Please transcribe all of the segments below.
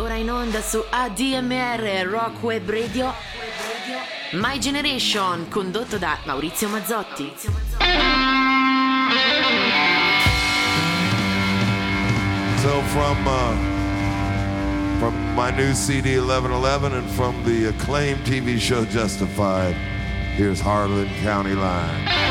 ora in onda su ADMR Rock Web Radio My Generation, condotto da Maurizio Mazzotti. So from uh, from my new CD 1111 and from the acclaimed TV show Justified, here's Harlan County Line.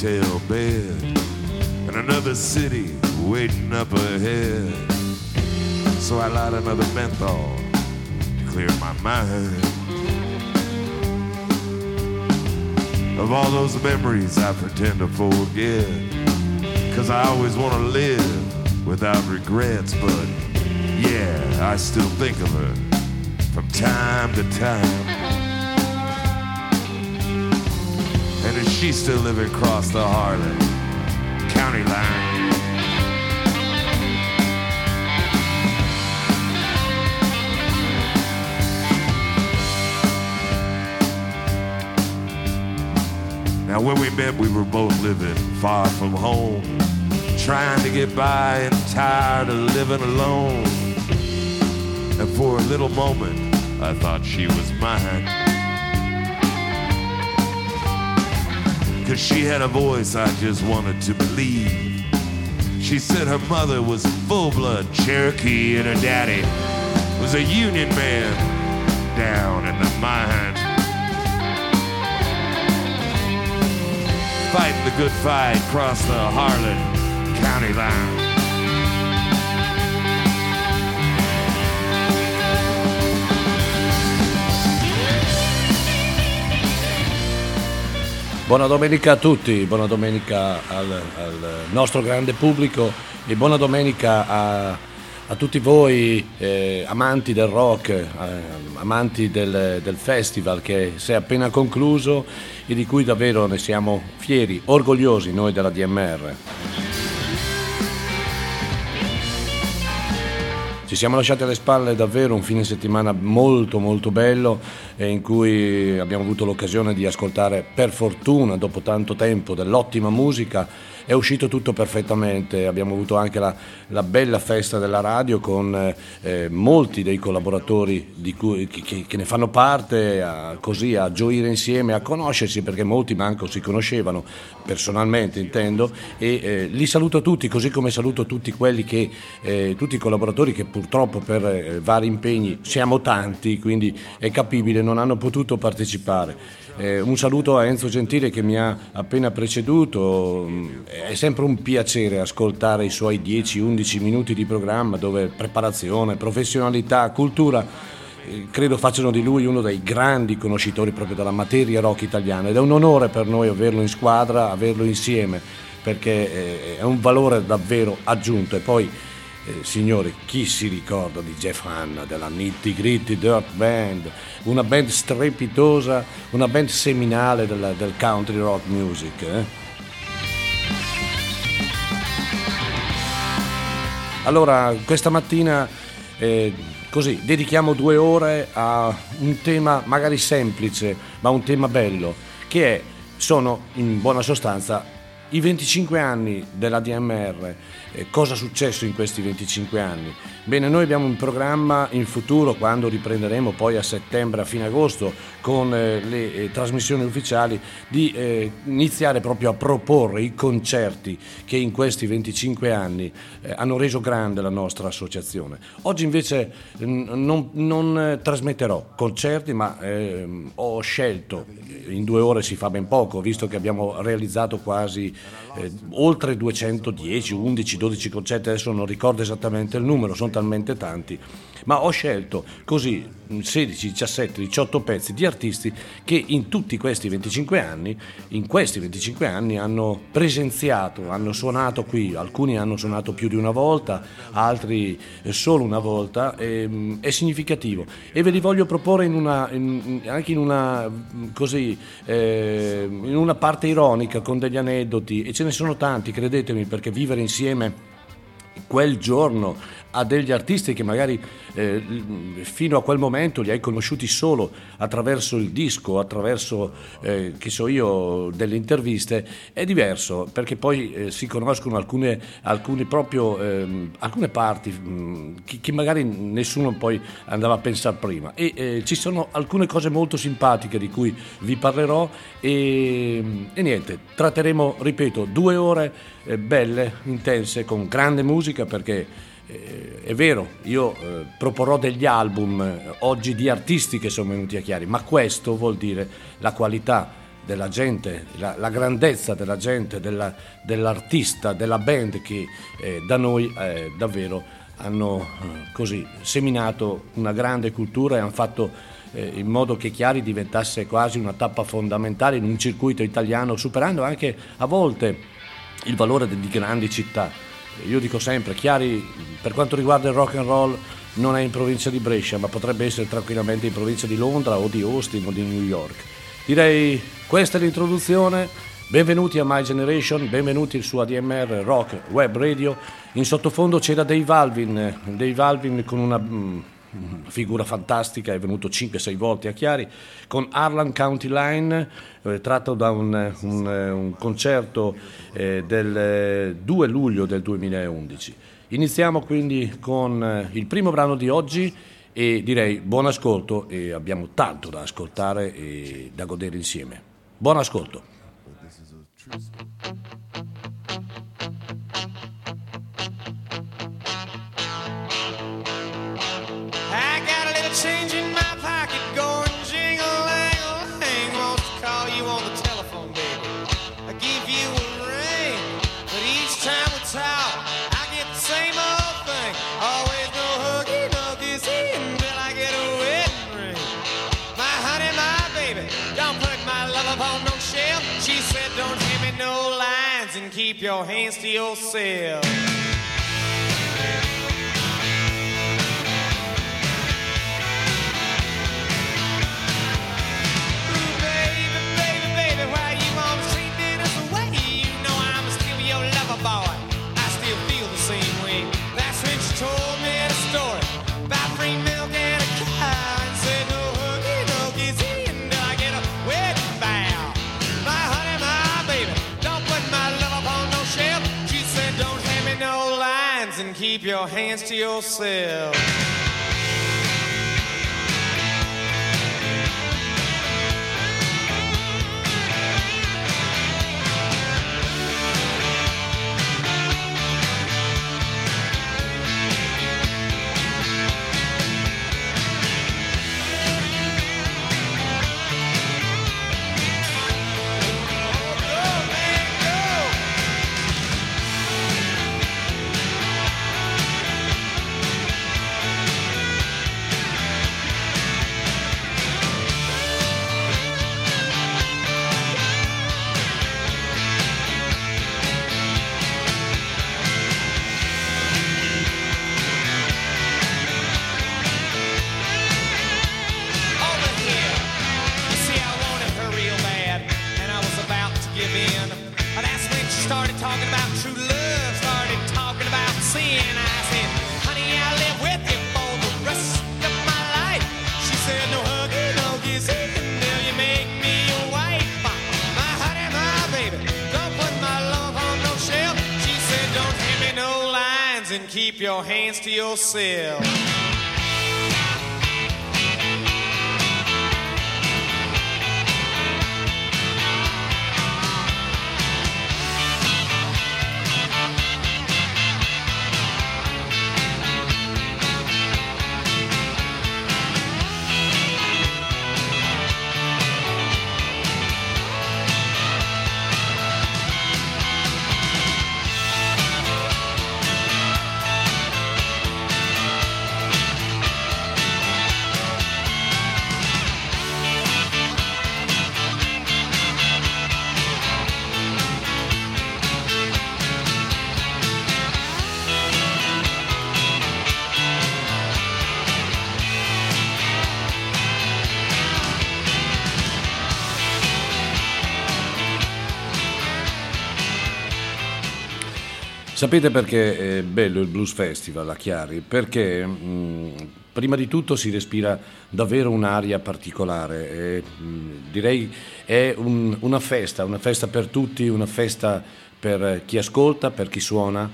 Hotel bed in another city waiting up ahead. So I light another menthol to clear my mind of all those memories I pretend to forget. Cause I always want to live without regrets, but yeah, I still think of her from time to time. She still living across the Harlan County line? Now, when we met, we were both living far from home, trying to get by and tired of living alone. And for a little moment, I thought she was mine. Cause she had a voice I just wanted to believe. She said her mother was full blood Cherokee and her daddy was a Union man down in the mines. Fighting the good fight across the Harlan County line. Buona domenica a tutti, buona domenica al, al nostro grande pubblico e buona domenica a, a tutti voi eh, amanti del rock, eh, amanti del, del, festival che si è appena concluso e di cui davvero ne siamo fieri, orgogliosi noi della DMR. Ci siamo lasciati alle spalle davvero un fine settimana molto molto bello in cui abbiamo avuto l'occasione di ascoltare per fortuna dopo tanto tempo dell'ottima musica è uscito tutto perfettamente, abbiamo avuto anche la, la bella festa della radio con eh, molti dei collaboratori cui, che, che, ne fanno parte, a, così a gioire insieme, a conoscersi perché molti manco si conoscevano personalmente intendo e eh, li saluto tutti così come saluto tutti quelli che, eh, tutti i collaboratori che purtroppo per eh, vari impegni siamo tanti, quindi è capibile, non hanno potuto partecipare. Eh, un saluto a Enzo Gentile che mi ha appena preceduto, è sempre un piacere ascoltare i suoi 10-11 minuti di programma dove preparazione, professionalità, cultura eh, credo facciano di lui uno dei grandi conoscitori proprio della materia rock italiana. Ed è un onore per noi averlo in squadra, averlo insieme perché eh, è un valore davvero aggiunto. E poi eh, signori, chi si ricorda di Jeff Hanna, della Nitty Gritty Dirt Band, una band strepitosa, una band seminale del, del country rock music. Eh? Allora, questa mattina eh, così dedichiamo due ore a un tema magari semplice, ma un tema bello, che è, sono in buona sostanza i 25 anni della DMR eh, cosa è successo in questi 25 anni? Bene, noi abbiamo un programma in futuro, quando riprenderemo poi a settembre, a fine agosto, con eh, le eh, trasmissioni ufficiali, di iniziare proprio a proporre i concerti che in questi 25 anni hanno reso grande la nostra associazione. Oggi invece non, non trasmetterò concerti, ma ehm, ho scelto, in due ore si fa ben poco, visto che abbiamo realizzato quasi oltre 210, 11, 12 concerti, adesso non ricordo esattamente il numero, sono talmente tanti. Ma ho scelto così 16, 17, 18 pezzi di artisti che in tutti questi 25 anni, questi 25 anni hanno presenziato, hanno suonato qui, alcuni hanno suonato più di una volta, altri solo una volta, è, ehm, è significativo. E ve li voglio proporre in una, in, anche in una, così, eh, in una parte ironica con degli aneddoti e ce ne sono tanti, credetemi, perché vivere insieme quel giorno a degli artisti che magari eh, fino a quel momento li hai conosciuti solo attraverso il disco, attraverso, eh, che so io, delle interviste, è diverso perché poi eh, si conoscono alcune, alcune, proprio, ehm, alcune parti mh, mm, che, magari nessuno poi andava a pensare prima. E eh, ci sono alcune cose molto simpatiche di cui vi parlerò e, e niente, tratteremo, ripeto, due ore eh, belle, intense, con grande musica perché eh, è vero, io eh, proporrò degli album eh, oggi di artisti che sono venuti a Chiari, ma questo vuol dire la qualità della gente, la, la grandezza della gente, della, dell'artista, della band che eh, da noi davvero hanno così seminato una grande cultura e hanno fatto in modo che Chiari diventasse quasi una tappa fondamentale in un circuito italiano, superando anche a volte il valore di grandi città io dico sempre, Chiari per quanto riguarda il rock and roll non è in provincia di Brescia, ma potrebbe essere tranquillamente in provincia di Londra o di Austin o di New York. Direi questa è l'introduzione. Benvenuti a My Generation, benvenuti su ADMR Rock Web Radio. In sottofondo c'era Dave Alvin, Dave Alvin con una mm, figura fantastica, è venuto 5-6 volte a Chiari, con Arlan County Line, eh, tratto da un, un, un concerto eh, del 2 luglio del 2011. Iniziamo quindi con eh, il primo brano di oggi e direi buon ascolto e abbiamo tanto da ascoltare e da godere insieme. Buon ascolto. Keep your hands to yourself. Your hands to yourself. Yourself. Sapete perché è bello il Blues Festival a Chiari? Perché mh, mm, prima di tutto si respira davvero un'aria particolare. E, mh, mm, direi è un, una festa, una festa per tutti, una festa per chi ascolta, per chi suona,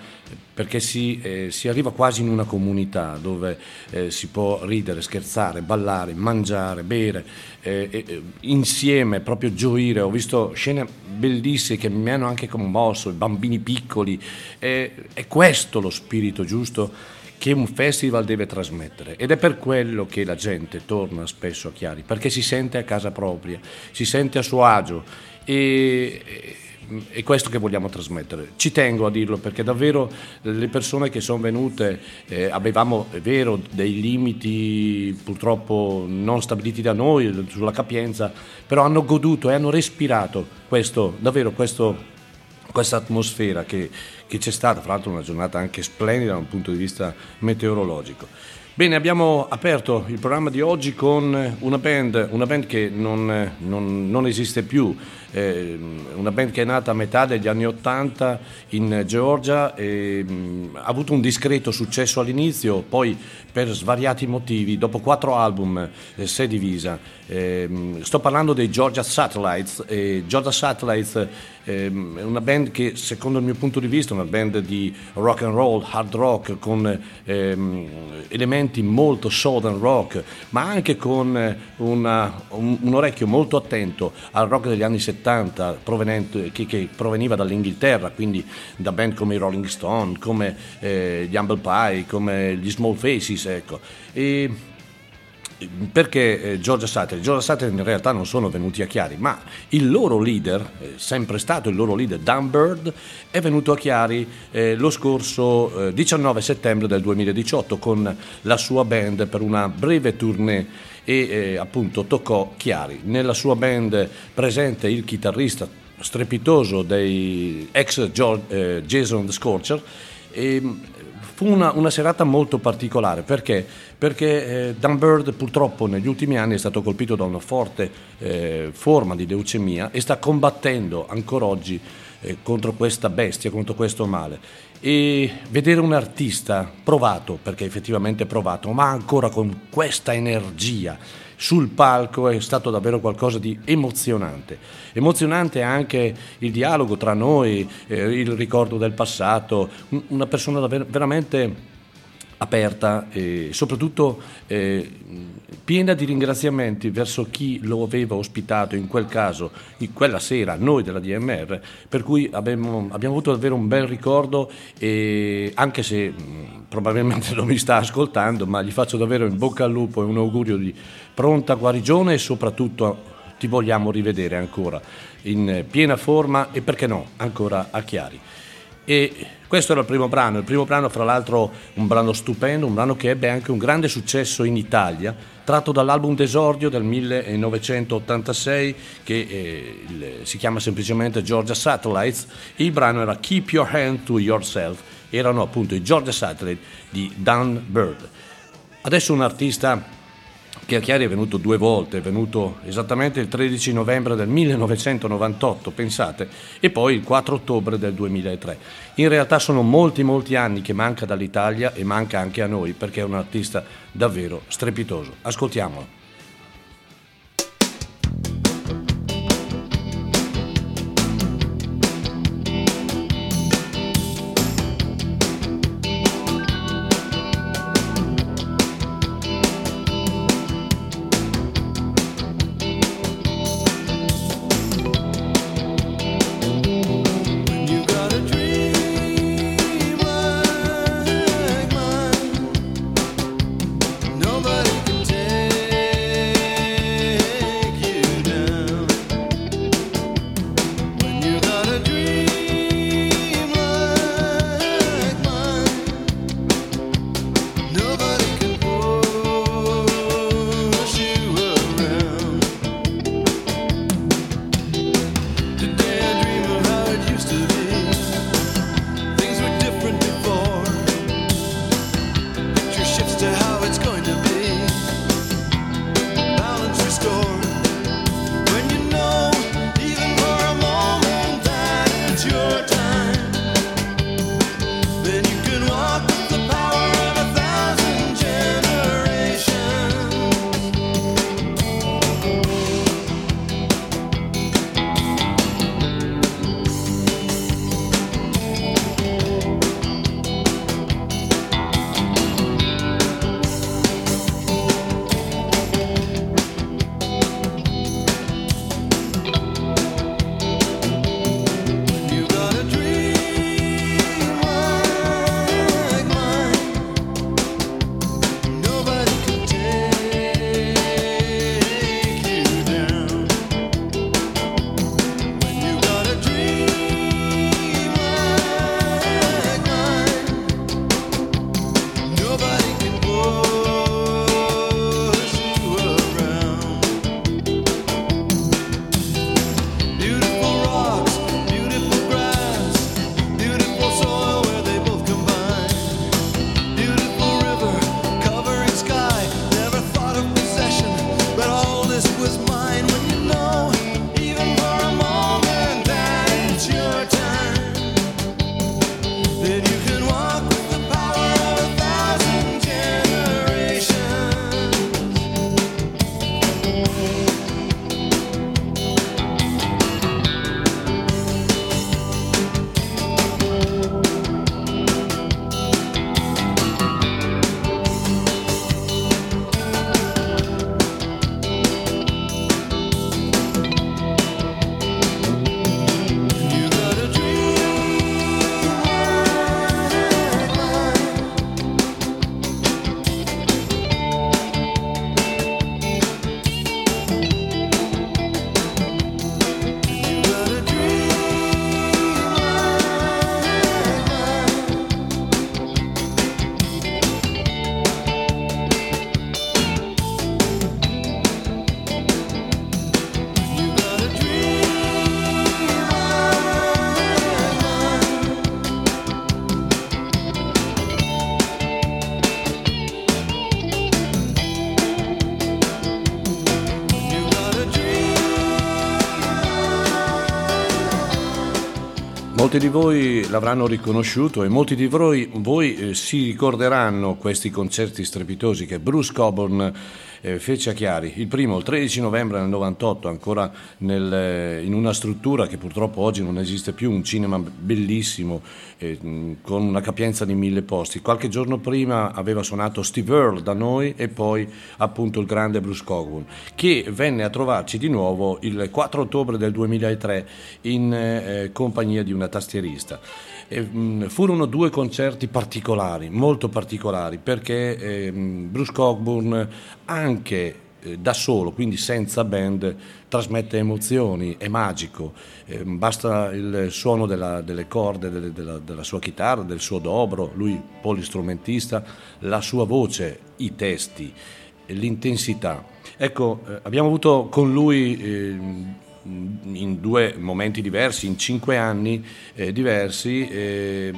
perché si, eh, si arriva quasi in una comunità dove eh, si può ridere, scherzare, ballare, mangiare, bere, eh, insieme, proprio gioire. Ho visto scene bellissime che mi hanno anche commosso, i bambini piccoli. è questo lo spirito giusto che un festival deve trasmettere ed è per quello che la gente torna spesso a Chiari, perché si sente a casa propria, si sente a suo agio e è questo che vogliamo trasmettere. Ci tengo a dirlo perché davvero le persone che sono venute eh, avevamo, è vero, dei limiti purtroppo non stabiliti da noi sulla capienza, però hanno goduto e hanno respirato questo, davvero questo, questa atmosfera che, che c'è stata, fra l'altro una giornata anche splendida da un punto di vista meteorologico. Bene, abbiamo aperto il programma di oggi con una band, una band che non, non, non esiste più, eh, una band che è nata a metà degli anni Ottanta in Georgia, e, mh, mm, ha avuto un discreto successo all'inizio, poi per svariati motivi, dopo quattro album eh, si è divisa. Eh, sto parlando dei Georgia Satellites, Georgia Satellites è una band che secondo il mio punto di vista è una band di rock and roll, hard rock, con ehm, elementi molto southern rock, ma anche con una, un, un orecchio molto attento al rock degli anni 70 70 che, che, proveniva dall'Inghilterra, quindi da band come i Rolling Stone, come eh, gli Humble Pie, come gli Small Faces, ecco. E, perché eh, Georgia Sattler? Georgia Sattler in realtà non sono venuti a Chiari, ma il loro leader, eh, sempre stato il loro leader, Dan Bird, è venuto a Chiari eh, lo scorso 19 eh, settembre del 2018 con la sua band per una breve tournée e appunto toccò Chiari. Nella sua band presente il chitarrista strepitoso dei ex Jason Scorcher e mm, fu una, una, serata molto particolare perché, perché eh, Dan Bird purtroppo negli ultimi anni è stato colpito da una forte eh, forma di leucemia e sta combattendo ancora oggi eh, contro questa bestia, contro questo male e vedere un artista provato, perché effettivamente provato, ma ancora con questa energia sul palco è stato davvero qualcosa di emozionante. Emozionante anche il dialogo tra noi, eh, il ricordo del passato, una persona davvero, veramente aperta e soprattutto eh, piena di ringraziamenti verso chi lo aveva ospitato in quel caso, in quella sera, noi della DMR, per cui abbiamo, abbiamo avuto davvero un bel ricordo e anche se mh, probabilmente non mi sta ascoltando, ma gli faccio davvero in bocca al lupo e un augurio di pronta guarigione e soprattutto ti vogliamo rivedere ancora in piena forma e perché no, ancora a Chiari. E questo era il primo brano, il primo brano fra l'altro un brano stupendo, un brano che ebbe anche un grande successo in Italia, tratto dall'album d'esordio del 1986 che eh, si chiama semplicemente Georgia Satellites, il brano era Keep Your Hand to Yourself, erano appunto i Georgia Satellites di Dan Bird. Adesso un artista che a Chiari è venuto due volte, è venuto esattamente il 13 novembre del 1998, pensate, e poi il 4 ottobre del 2003. In realtà sono molti molti anni che manca dall'Italia e manca anche a noi perché è un artista davvero strepitoso. Ascoltiamolo. Molti di voi l'avranno riconosciuto e molti di voi, voi eh, si ricorderanno questi concerti strepitosi che Bruce Coburn eh, fece a Chiari. Il primo, il 13 novembre del 98, ancora nel, eh, in una struttura che purtroppo oggi non esiste più, un cinema bellissimo eh, con una capienza di mille posti. Qualche giorno prima aveva suonato Steve Earle da noi e poi appunto il grande Bruce Coburn, che venne a trovarci di nuovo il 4 ottobre del 2003 in eh, compagnia di una tastierista. E, mh, furono due concerti particolari, molto particolari, perché eh, Bruce Coburn anche eh, da solo, quindi senza band, trasmette emozioni, è magico, eh, basta il suono della, delle corde delle, della, della, sua chitarra, del suo dobro, lui polistrumentista, la sua voce, i testi, l'intensità. Ecco, eh, abbiamo avuto con lui eh, in due momenti diversi, in cinque anni eh, diversi, eh,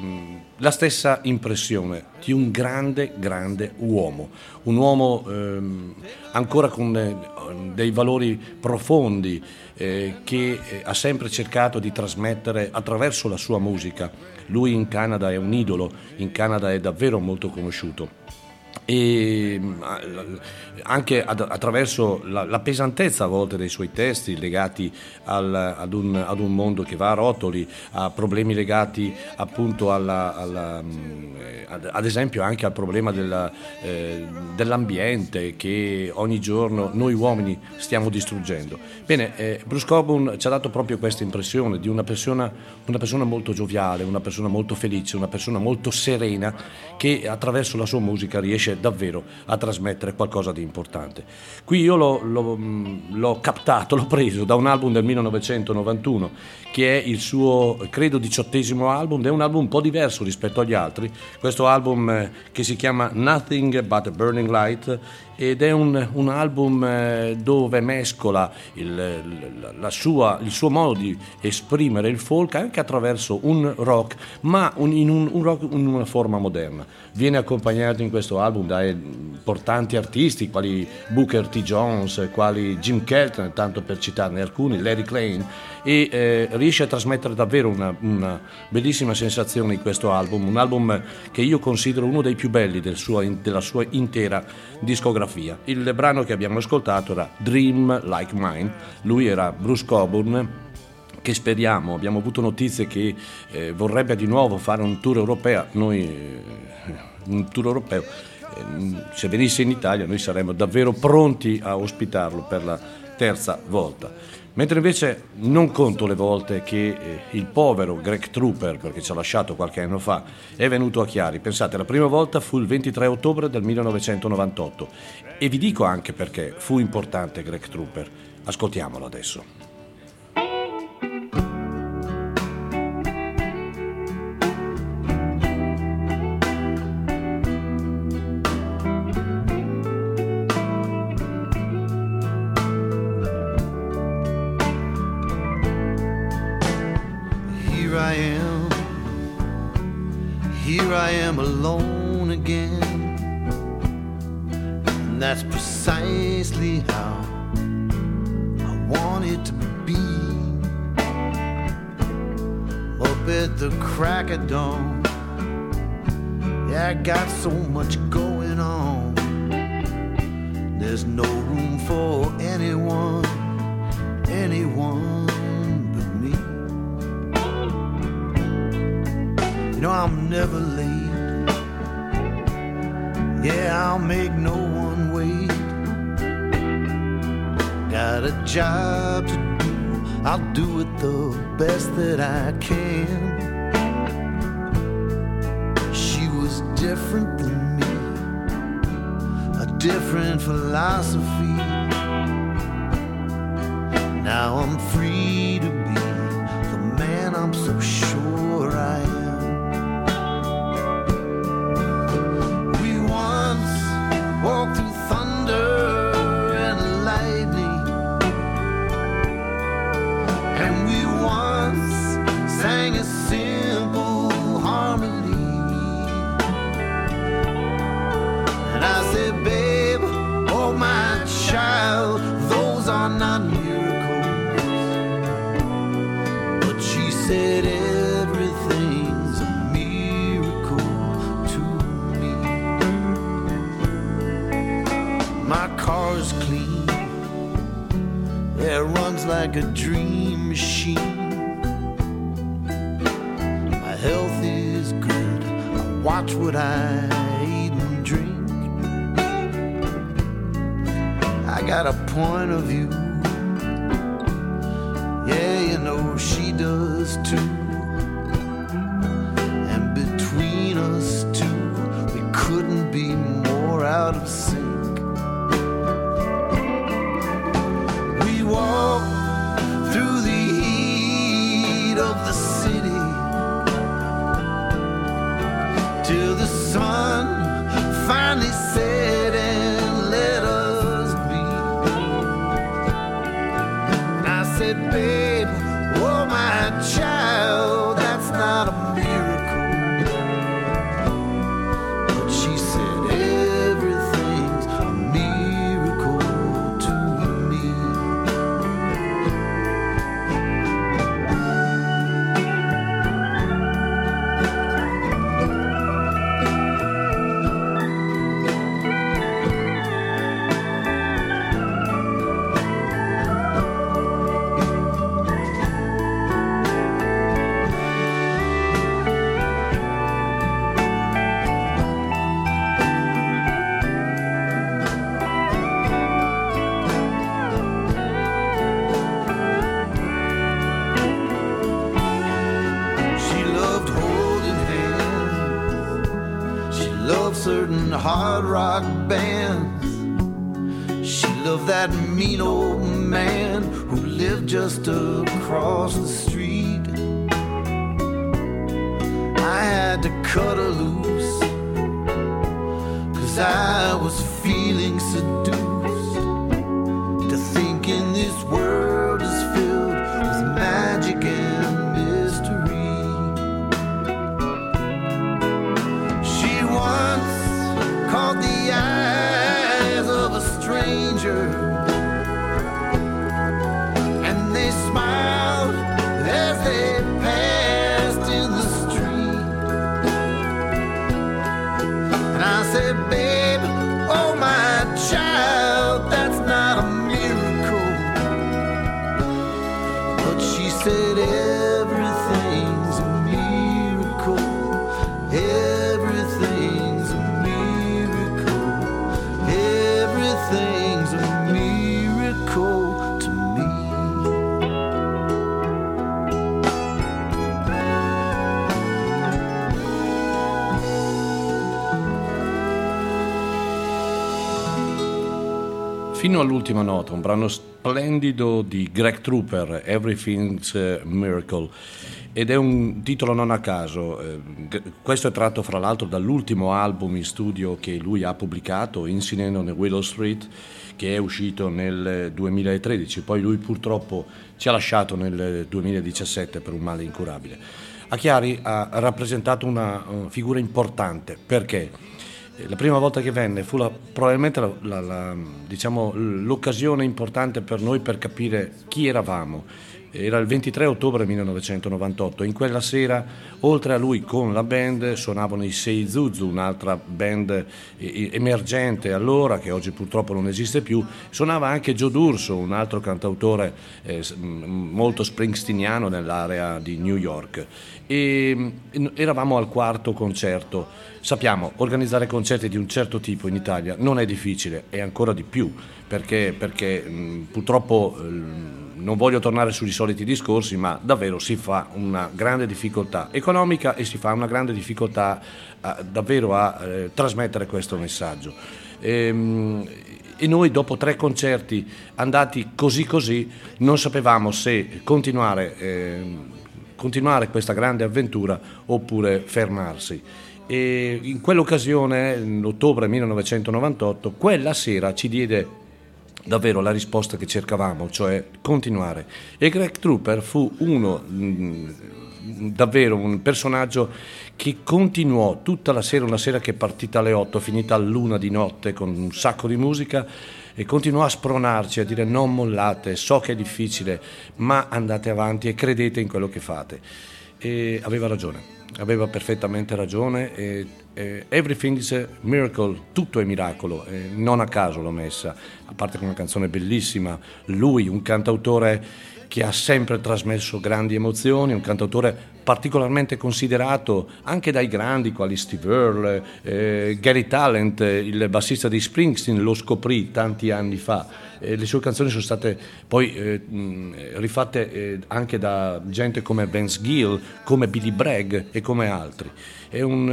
la stessa impressione di un grande, grande uomo, un uomo eh, ancora con eh, dei valori profondi eh, che eh, ha sempre cercato di trasmettere attraverso la sua musica. Lui in Canada è un idolo, in Canada è davvero molto conosciuto e anche attraverso la, pesantezza a volte dei suoi testi legati al, ad, un, ad, un, mondo che va a rotoli, a problemi legati appunto alla, alla, eh, ad, ad, esempio anche al problema della, eh, dell'ambiente che ogni giorno noi uomini stiamo distruggendo. Bene, eh, Bruce Coburn ci ha dato proprio questa impressione di una persona, una persona molto gioviale, una persona molto felice, una persona molto serena che attraverso la sua musica riesce davvero a trasmettere qualcosa di importante. Qui io l'ho, l'ho, mm, l'ho captato, l'ho preso da un album del 1991 che è il suo, credo, diciottesimo album, è un album un po' diverso rispetto agli altri, questo album eh, che si chiama Nothing But a Burning Light ed è un, un album eh, dove mescola il, sua, il, suo modo di esprimere il folk anche attraverso un rock, ma un, in un, un rock in una forma moderna. Viene accompagnato in questo album da importanti artisti quali Booker T. Jones, quali Jim Kelton, tanto per citarne alcuni, Larry Klein, e eh, riesce a trasmettere davvero una, una, bellissima sensazione in questo album, un album che io considero uno dei più belli del suo, della sua intera discografia. Il brano che abbiamo ascoltato era Dream Like Mine, lui era Bruce Coburn che speriamo, abbiamo avuto notizie che eh, vorrebbe di nuovo fare un tour europeo, noi eh, un tour europeo, eh, se venisse in Italia noi saremmo davvero pronti a ospitarlo per la terza volta. Mentre invece non conto le volte che eh, il povero Greg Trooper, perché ci ha lasciato qualche anno fa, è venuto a Chiari. Pensate, la prima volta fu il 23 ottobre del 1998 e vi dico anche perché fu importante Greg Trooper. Ascoltiamolo adesso. do it the best that I can. She was different than me, a different philosophy. Now I'm free. Like a dream machine. My health is good. I watch what I eat and drink. I got a point of view. Fino all'ultima nota, un brano splendido di Greg Trooper, Everything's Miracle, ed è un titolo non a caso. eh, Questo è tratto fra l'altro dall'ultimo album in studio che lui ha pubblicato, Incident on Willow Street, che è uscito nel 2013. Poi lui purtroppo ci ha lasciato nel 2017 per un male incurabile. A Chiari ha rappresentato una figura importante perché la prima volta che venne fu la- probabilmente la- la- la- diciamo, l'occasione importante per noi per capire chi eravamo. Era il 23 ottobre 1998. In quella sera, oltre a lui con la band, suonavano i Sei Zuzu, un'altra band emergente allora, che oggi purtroppo non esiste più. Suonava anche Joe D'Urso, un altro cantautore eh, molto springsteeniano nell'area di New York. E eravamo al quarto concerto. Sappiamo, organizzare concerti di un certo tipo in Italia non è difficile, e ancora di più, perché, perché purtroppo non voglio tornare sui soliti discorsi, ma davvero si fa una grande difficoltà economica e si fa una grande difficoltà a- davvero a eh, trasmettere questo messaggio. Ehm, e noi dopo tre concerti andati così così non sapevamo se continuare, ehm, continuare questa grande avventura oppure fermarsi. E in quell'occasione, in ottobre 1998, quella sera ci diede davvero la risposta che cercavamo, cioè continuare. E Greg Trooper fu uno, mh, davvero un personaggio che continuò tutta la sera, una sera che è partita alle 8, finita all'una di notte con un sacco di musica e continuò a spronarci, a dire non mollate, so che è difficile, ma andate avanti e credete in quello che fate. e aveva ragione aveva perfettamente ragione. E, e everything is a miracle, tutto è miracolo, e non a caso l'ho messa, a parte è una canzone bellissima. Lui, un cantautore che ha sempre trasmesso grandi emozioni, un cantautore particolarmente considerato anche dai grandi quali Steve Earle, eh, Gary Talent, il bassista di Springsteen, lo scoprì tanti anni fa. Eh, le sue canzoni sono state poi eh, rifatte eh, anche da gente come Vince Gill, come Billy Bragg e come altri. Un,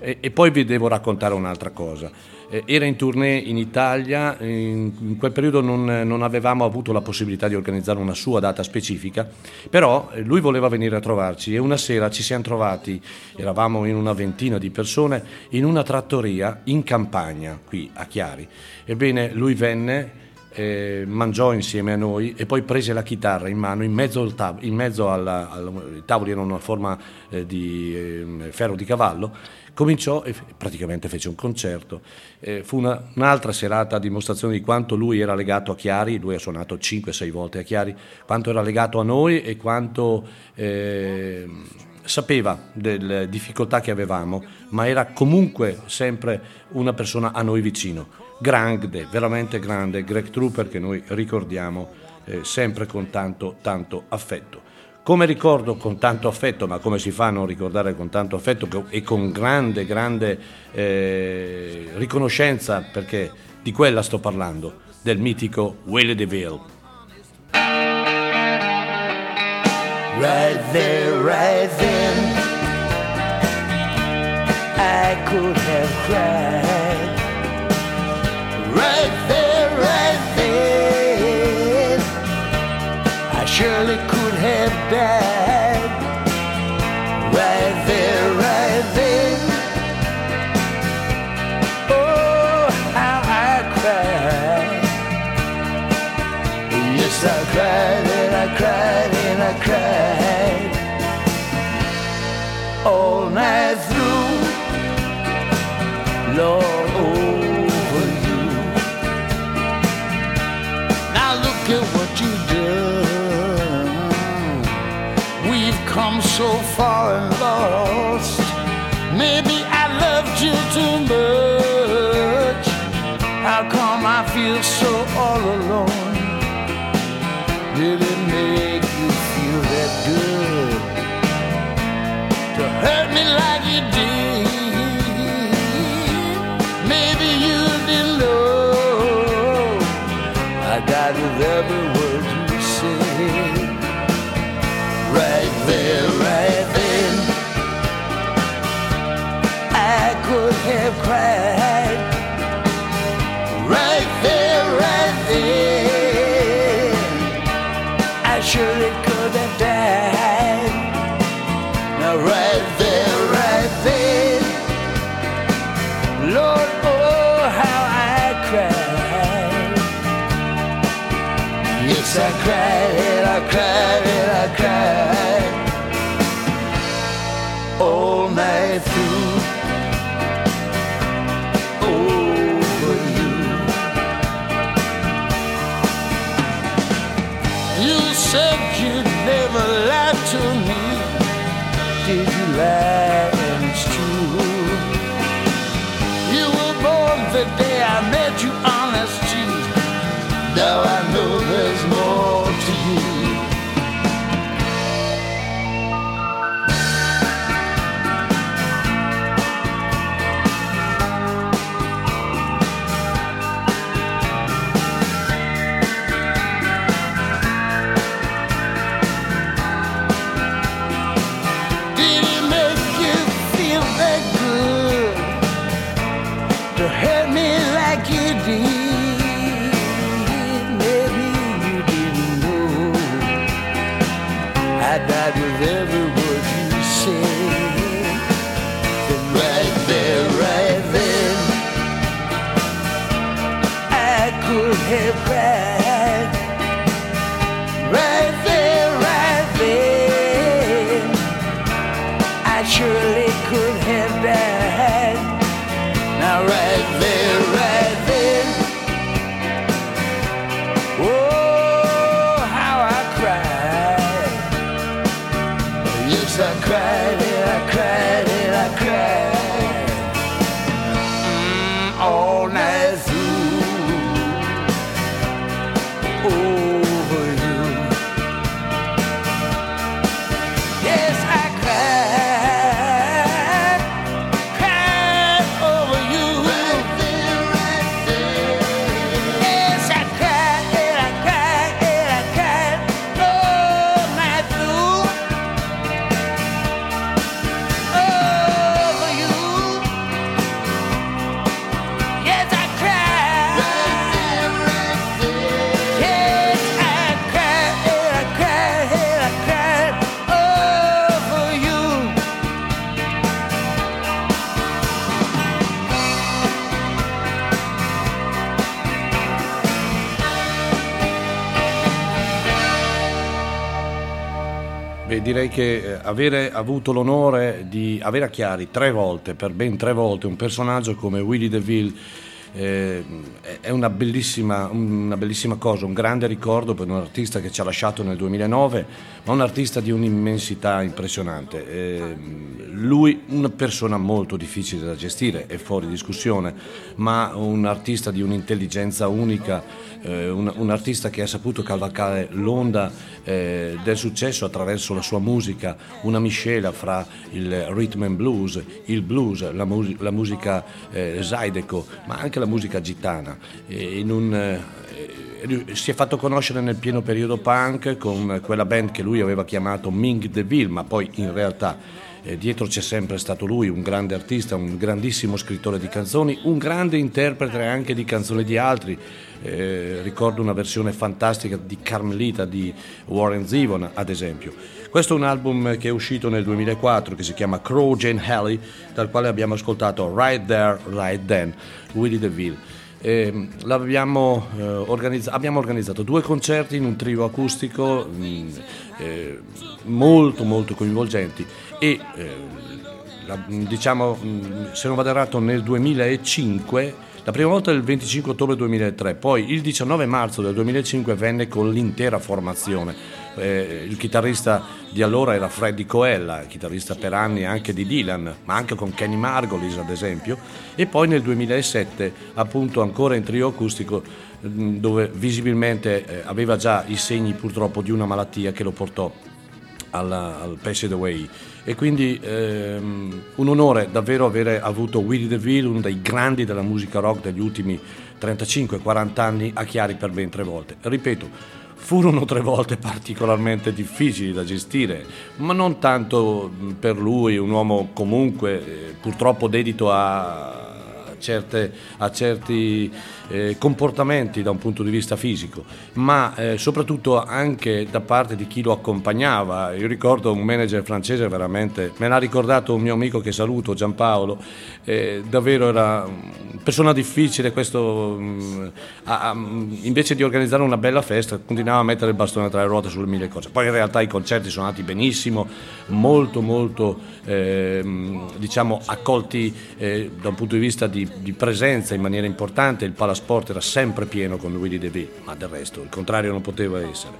eh, e poi vi devo raccontare un'altra cosa eh, era in tournée in Italia, in, in quel periodo non, non, avevamo avuto la possibilità di organizzare una sua data specifica, però eh, lui voleva venire a trovarci e una sera ci siamo trovati, eravamo in una ventina di persone, in una trattoria in campagna qui a Chiari. Ebbene, lui venne eh, mangiò insieme a noi e poi prese la chitarra in mano in mezzo al tavolo, in mezzo alla, alla, i tavoli erano una forma eh, di eh, ferro di cavallo cominciò e praticamente fece un concerto. Eh, fu una, un'altra serata a dimostrazione di quanto lui era legato a Chiari, lui ha suonato 5-6 volte a Chiari, quanto era legato a noi e quanto eh, sapeva delle difficoltà che avevamo, ma era comunque sempre una persona a noi vicino. Grande, veramente grande, Greg Trooper che noi ricordiamo eh, sempre con tanto, tanto affetto. Come ricordo con tanto affetto, ma come si fa a non ricordare con tanto affetto e con grande, grande eh, riconoscenza, perché di quella sto parlando, del mitico Willie DeVille. Right there, right then, I could have cried. Right there, right then, I surely could. Have died right there, right there. Oh, how I cried. Yes, I cried and I cried and I cried all night through. Lord, so far and lost. Have cried. Avere avuto l'onore di avere a Chiari tre volte, per ben tre volte, un personaggio come Willy DeVille eh, è una bellissima, una bellissima, cosa, un grande ricordo per un artista che ci ha lasciato nel 2009, ma un artista di un'immensità impressionante. Eh, lui una persona molto difficile da gestire, è fuori discussione, ma un artista di un'intelligenza unica, eh, un, un, artista che ha saputo cavalcare l'onda eh, del successo attraverso la sua musica, una miscela fra il rhythm and blues, il blues, la, mus- la musica eh, Zydeco, ma anche la musica gitana. Un, eh, si è fatto conoscere nel pieno periodo punk con quella band che lui aveva chiamato Ming DeVille, ma poi in realtà eh, dietro c'è sempre stato lui, un grande artista, un grandissimo scrittore di canzoni, un grande interprete anche di canzoni di altri. Eh, ricordo una versione fantastica di Carmelita di Warren Zevon, ad esempio. Questo è un album che è uscito nel 2004 che si chiama Crow Jane Halley, dal quale abbiamo ascoltato Right There, Right Then, Willie DeVille. Eh, abbiamo, eh, abbiamo, organizzato due concerti in un trio acustico mm, eh, molto molto coinvolgenti e eh, la, diciamo, se non vado errato, nel 2005 la prima volta il 25 ottobre 2003, poi il 19 marzo del 2005 venne con l'intera formazione. Eh, il chitarrista di allora era Freddy Coella, chitarrista per anni anche di Dylan, ma anche con Kenny Margolis ad esempio, e poi nel 2007 appunto ancora in trio acustico dove visibilmente eh, aveva già i segni purtroppo di una malattia che lo portò alla, al Passed Away e quindi ehm, un onore davvero avere avuto Willie DeVille, uno dei grandi della musica rock degli ultimi 35-40 anni, a Chiari per ben tre volte. Ripeto, furono tre volte particolarmente difficili da gestire, ma non tanto per lui, un uomo comunque eh, purtroppo dedito a certe, a certi eh, comportamenti da un punto di vista fisico, ma eh, soprattutto anche da parte di chi lo accompagnava. Io ricordo un manager francese veramente, me l'ha ricordato un mio amico che saluto, Giampaolo, eh, davvero era una persona difficile, questo, mh, mm, a, a, invece di organizzare una bella festa continuava a mettere il bastone tra le ruote sulle mille cose. Poi in realtà i concerti sono andati benissimo, molto molto ehm, diciamo accolti eh, da un punto di vista di di presenza in maniera importante, il Palasport era sempre pieno con Willy DeVille, ma del resto il contrario non poteva essere.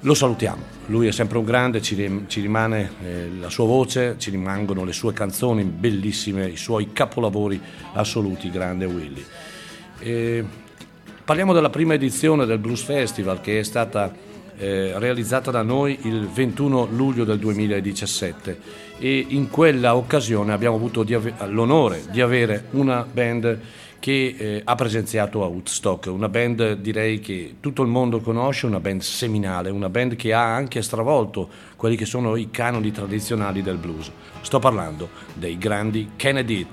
Lo salutiamo, lui è sempre un grande, ci, ci rimane eh, la sua voce, ci rimangono le sue canzoni bellissime, i suoi capolavori assoluti, grande Willy. E parliamo della prima edizione del Blues Festival che è stata eh, realizzata da noi il 21 luglio del 2017 e in quella occasione abbiamo avuto di ave- l'onore di avere una band che eh, ha presenziato a Woodstock, una band direi che tutto il mondo conosce, una band seminale, una band che ha anche stravolto quelli che sono i canoni tradizionali del blues. Sto parlando dei grandi Kennedy.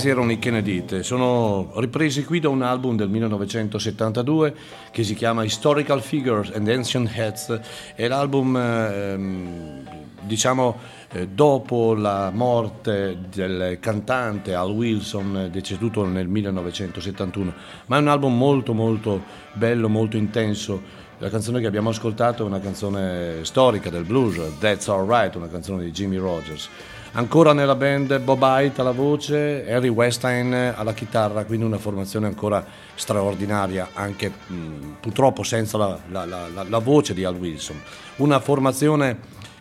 Questi erano i Kennedy, sono ripresi qui da un album del 1972 che si chiama Historical Figures and Ancient Heads, è l'album ehm, diciamo eh, dopo la morte del cantante Al Wilson deceduto nel 1971, ma è un album molto molto bello, molto intenso. La canzone che abbiamo ascoltato è una canzone storica del blues, That's Alright, una canzone di Jimmy Rogers. Ancora nella band Bob Hyde alla voce, Harry Weinstein alla chitarra, quindi una formazione ancora straordinaria, anche mh, purtroppo senza la, la, la, la, voce di Al Wilson. Una formazione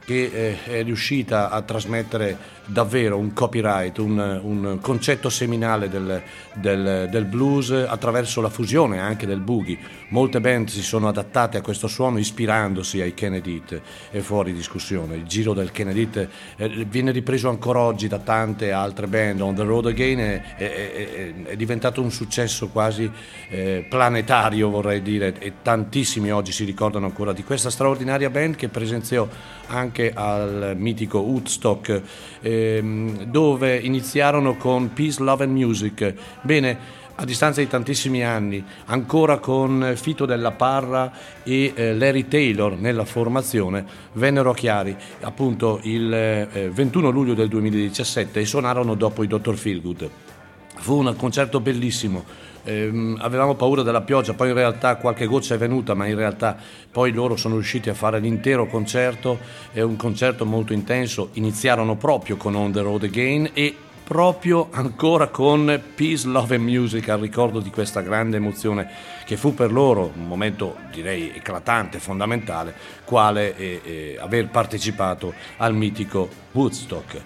che eh, è riuscita a trasmettere davvero un copyright, un, un concetto seminale del, del, del, blues attraverso la fusione anche del boogie. Molte band si sono adattate a questo suono ispirandosi ai Kennedy è fuori discussione. Il giro del Kennedy eh, viene ripreso ancora oggi da tante altre band. On the Road Again è, è, è, è diventato un successo quasi eh, planetario, vorrei dire, e tantissimi oggi si ricordano ancora di questa straordinaria band che presenziò anche al mitico Woodstock. Eh, ehm, dove iniziarono con Peace, Love and Music. Bene, a distanza di tantissimi anni, ancora con Fito della Parra e eh, Larry Taylor nella formazione, vennero chiari appunto il eh, 21 luglio del 2017 e suonarono dopo i Dr. Feelgood. Fu un concerto bellissimo. Eh, avevamo paura della pioggia, poi in realtà qualche goccia è venuta, ma in realtà poi loro sono riusciti a fare l'intero concerto, è un concerto molto intenso, iniziarono proprio con On the Road Again e proprio ancora con Peace, Love and Music al ricordo di questa grande emozione che fu per loro un momento direi eclatante, fondamentale, quale è, è aver partecipato al mitico Woodstock.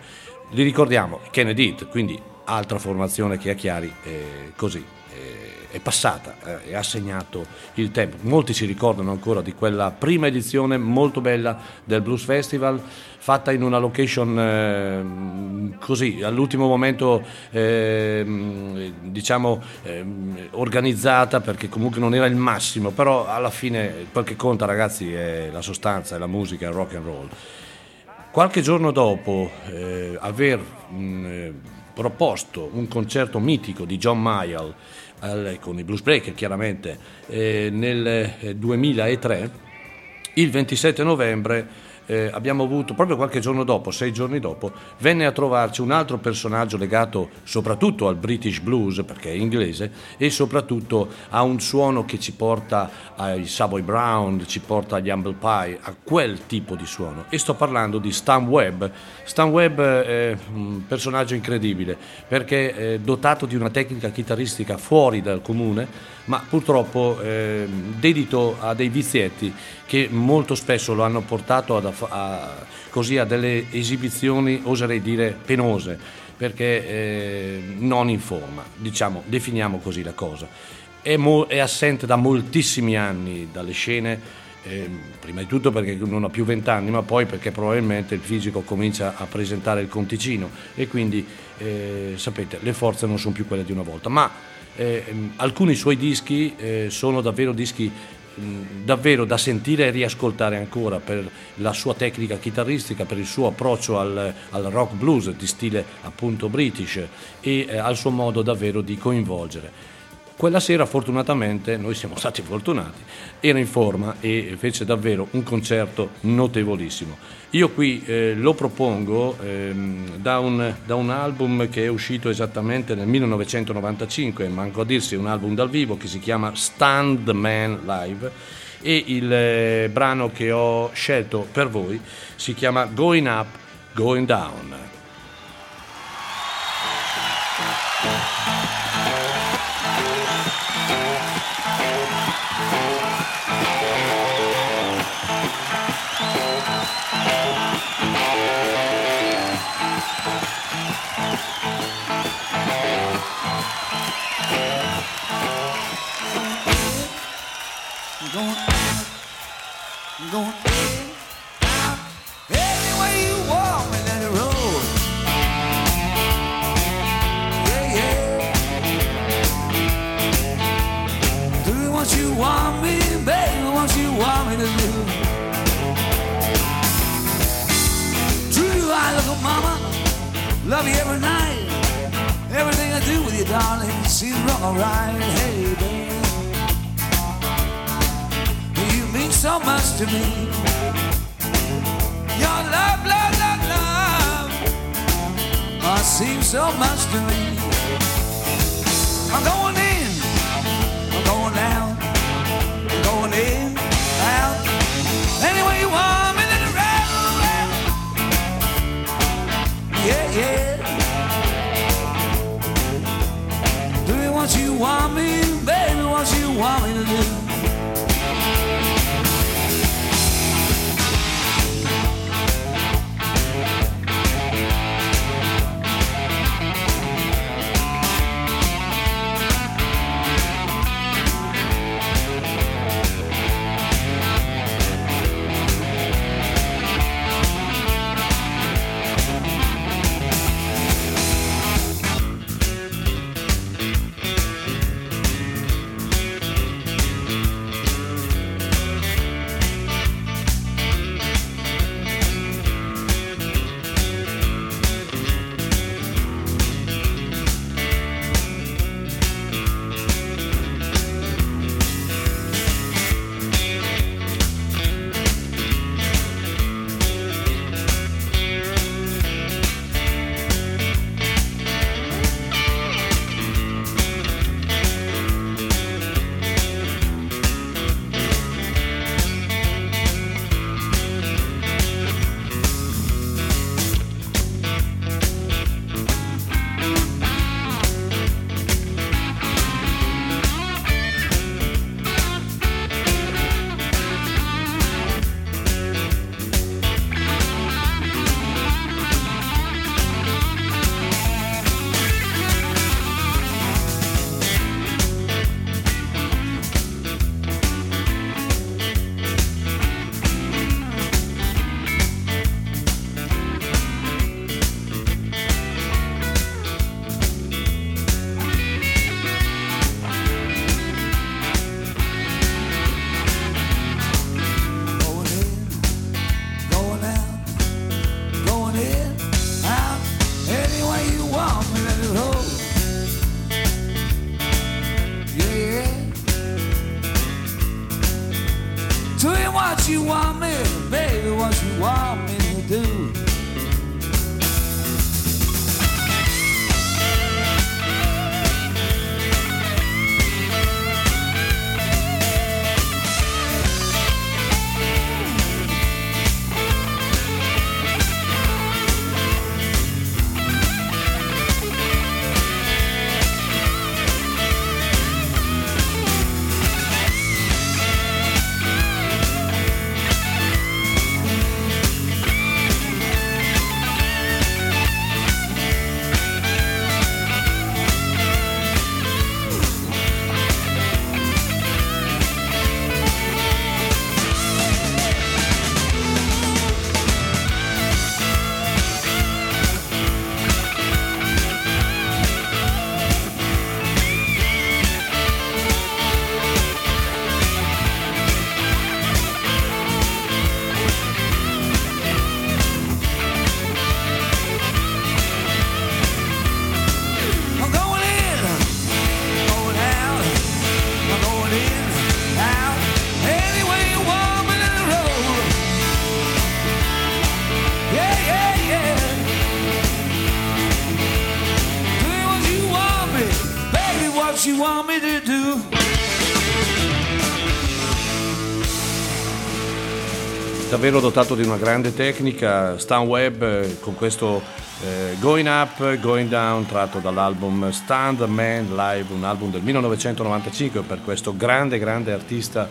Li ricordiamo, Kennedy, quindi altra formazione che a Chiari, eh, così è passata eh, e ha segnato il tempo. Molti si ricordano ancora di quella prima edizione molto bella del Blues Festival fatta in una location eh, così all'ultimo momento eh, diciamo eh, organizzata perché comunque non era il massimo però alla fine quel che conta ragazzi è la sostanza, è la musica, è il rock and roll qualche giorno dopo eh, aver proposto un concerto mitico di John Mayall con i Blues Breaker chiaramente eh, nel 2003 eh, il 27 novembre eh, abbiamo avuto proprio qualche giorno dopo, sei giorni dopo, venne a trovarci un altro personaggio legato soprattutto al British Blues, perché è inglese, e soprattutto a un suono che ci porta ai Savoy Brown, ci porta agli Humble Pie, a quel tipo di suono. E sto parlando di Stan Webb. Stan Webb è un personaggio incredibile perché dotato di una tecnica chitarristica fuori dal comune ma purtroppo eh, dedito a dei vizietti che molto spesso lo hanno portato ad, a, così a delle esibizioni, oserei dire, penose, perché eh, non in forma, diciamo, definiamo così la cosa. È, mo- è assente da moltissimi anni dalle scene, eh, prima di tutto perché non ha più 20 anni, ma poi perché probabilmente il fisico comincia a presentare il conticino e quindi eh, sapete le forze non sono più quelle di una volta. Ma eh, alcuni suoi dischi eh, sono davvero dischi mh, davvero da sentire e riascoltare ancora per la sua tecnica chitarristica, per il suo approccio al, al rock blues di stile appunto british e eh, al suo modo davvero di coinvolgere. Quella sera fortunatamente, noi siamo stati fortunati, era in forma e fece davvero un concerto notevolissimo. Io qui eh, lo propongo ehm, da, un, da, un, album che è uscito esattamente nel 1995, manco a dirsi un album dal vivo che si chiama Stand Man Live e il eh, brano che ho scelto per voi si chiama Going Up, Going Down. Love you every night. Everything I do with you, darling, seems wrong alright. Hey, babe, you mean so much to me. Your love, love, love, love, oh, seems so much to me. I'm going in, I'm going down, I'm going in, out, anyway you want. me to yeah, yeah. What you want me, baby, what you want me to do. Davvero dotato di una grande tecnica, Stan Webb eh, con questo eh, Going Up, Going Down tratto dall'album Stand Man Live, un album del 1995 per questo grande grande artista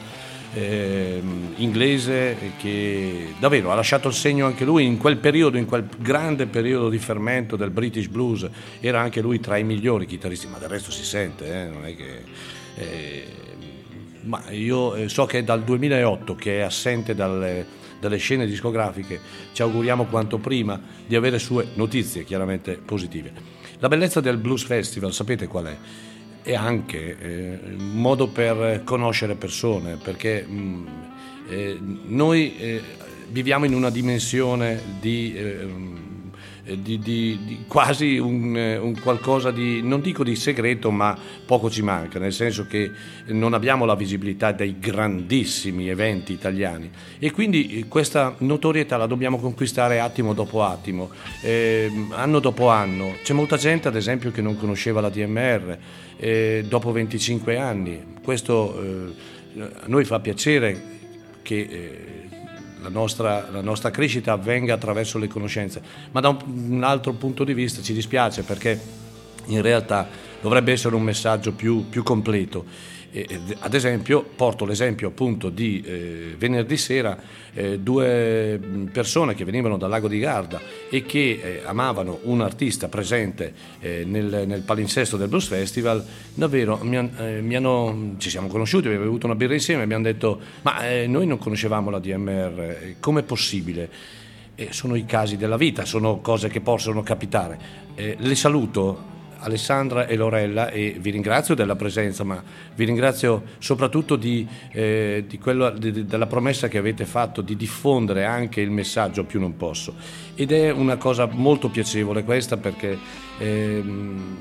eh, inglese che davvero ha lasciato il segno anche lui in quel periodo, in quel grande periodo di fermento del British Blues, era anche lui tra i migliori chitarristi, ma del resto si sente, eh, non è che... eh, ma io eh, so che è dal 2008 che è assente dalle, dalle scene discografiche, ci auguriamo quanto prima di avere sue notizie chiaramente positive. La bellezza del Blues Festival, sapete qual è? È anche eh, un modo per conoscere persone, perché mh, eh, noi eh, viviamo in una dimensione di... eh, di, di- di quasi un, eh, un qualcosa di, non dico di segreto, ma poco ci manca, nel senso che non abbiamo la visibilità dei grandissimi eventi italiani e quindi eh, questa notorietà la dobbiamo conquistare attimo dopo attimo, eh, anno dopo anno. C'è molta gente, ad esempio, che non conosceva la DMR eh, dopo 25 anni. Questo eh, a noi fa piacere che la nostra, la nostra crescita avvenga attraverso le conoscenze, ma da un, un altro punto di vista ci dispiace perché in realtà dovrebbe essere un messaggio più, più completo. Ad esempio, porto l'esempio appunto di eh, venerdì sera eh, due mh, persone che venivano dal lago di Garda e che eh, amavano un artista presente eh, nel, nel palinsesto del Blues Festival, davvero mi, eh, mi hanno, ci siamo conosciuti, abbiamo bevuto una birra insieme e abbiamo detto ma eh, noi non conoscevamo la DMR, com'è possibile? Sono i casi della vita, sono cose che possono capitare. Le saluto Alessandra e Lorella e vi ringrazio della presenza, ma vi ringrazio soprattutto di, eh, di quello- di- della promessa che avete fatto di diffondere anche il messaggio più non posso. Ed è una cosa molto piacevole questa perché ehm,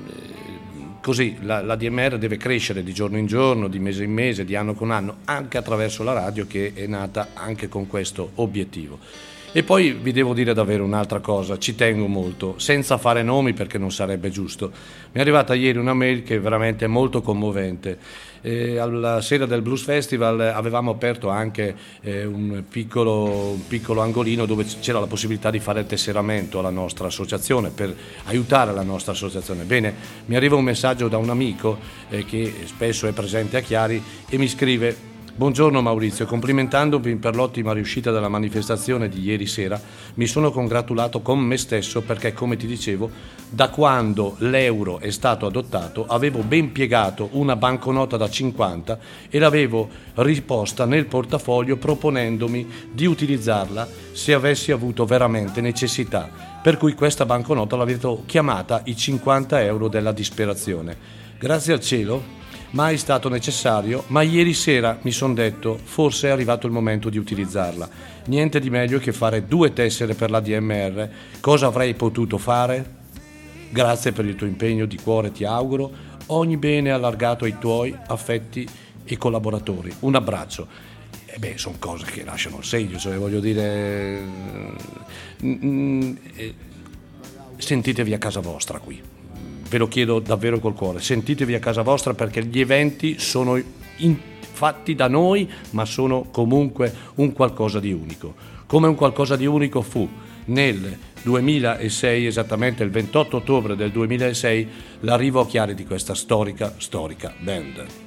Così la, la DMR deve crescere di giorno in giorno, di mese in mese, di anno con anno, anche attraverso la radio che è nata anche con questo obiettivo. E poi vi devo dire davvero un'altra cosa, ci tengo molto, senza fare nomi perché non sarebbe giusto. Mi è arrivata ieri una mail che è veramente molto commovente. Eh, alla sera del Blues Festival avevamo aperto anche eh, un, piccolo, un piccolo angolino dove c'era la possibilità di fare il tesseramento alla nostra associazione per aiutare la nostra associazione. Bene, mi arriva un messaggio da un amico eh, che spesso è presente a Chiari e mi scrive Buongiorno Maurizio, complimentandomi per l'ottima riuscita della manifestazione di ieri sera, mi sono congratulato con me stesso perché, come ti dicevo, da quando l'euro è stato adottato avevo ben piegato una banconota da 50 e l'avevo riposta nel portafoglio proponendomi di utilizzarla se avessi avuto veramente necessità. Per cui questa banconota l'avevo chiamata i 50 euro della disperazione. Grazie al cielo mai stato necessario, ma ieri sera mi sono detto forse è arrivato il momento di utilizzarla. Niente di meglio che fare due tessere per la DMR. Cosa avrei potuto fare? Grazie per il tuo impegno di cuore, ti auguro. Ogni bene allargato ai tuoi affetti e collaboratori. Un abbraccio. eh beh, sono cose che lasciano il segno, cioè voglio dire, mm, mm, eh, sentitevi a casa vostra qui, ve lo chiedo davvero col cuore, sentitevi a casa vostra perché gli eventi sono in- fatti da noi, ma sono comunque un qualcosa di unico. Come un qualcosa di unico fu nel 2006, esattamente il 28 ottobre del 2006, l'arrivo a Chiari di questa storica, storica band.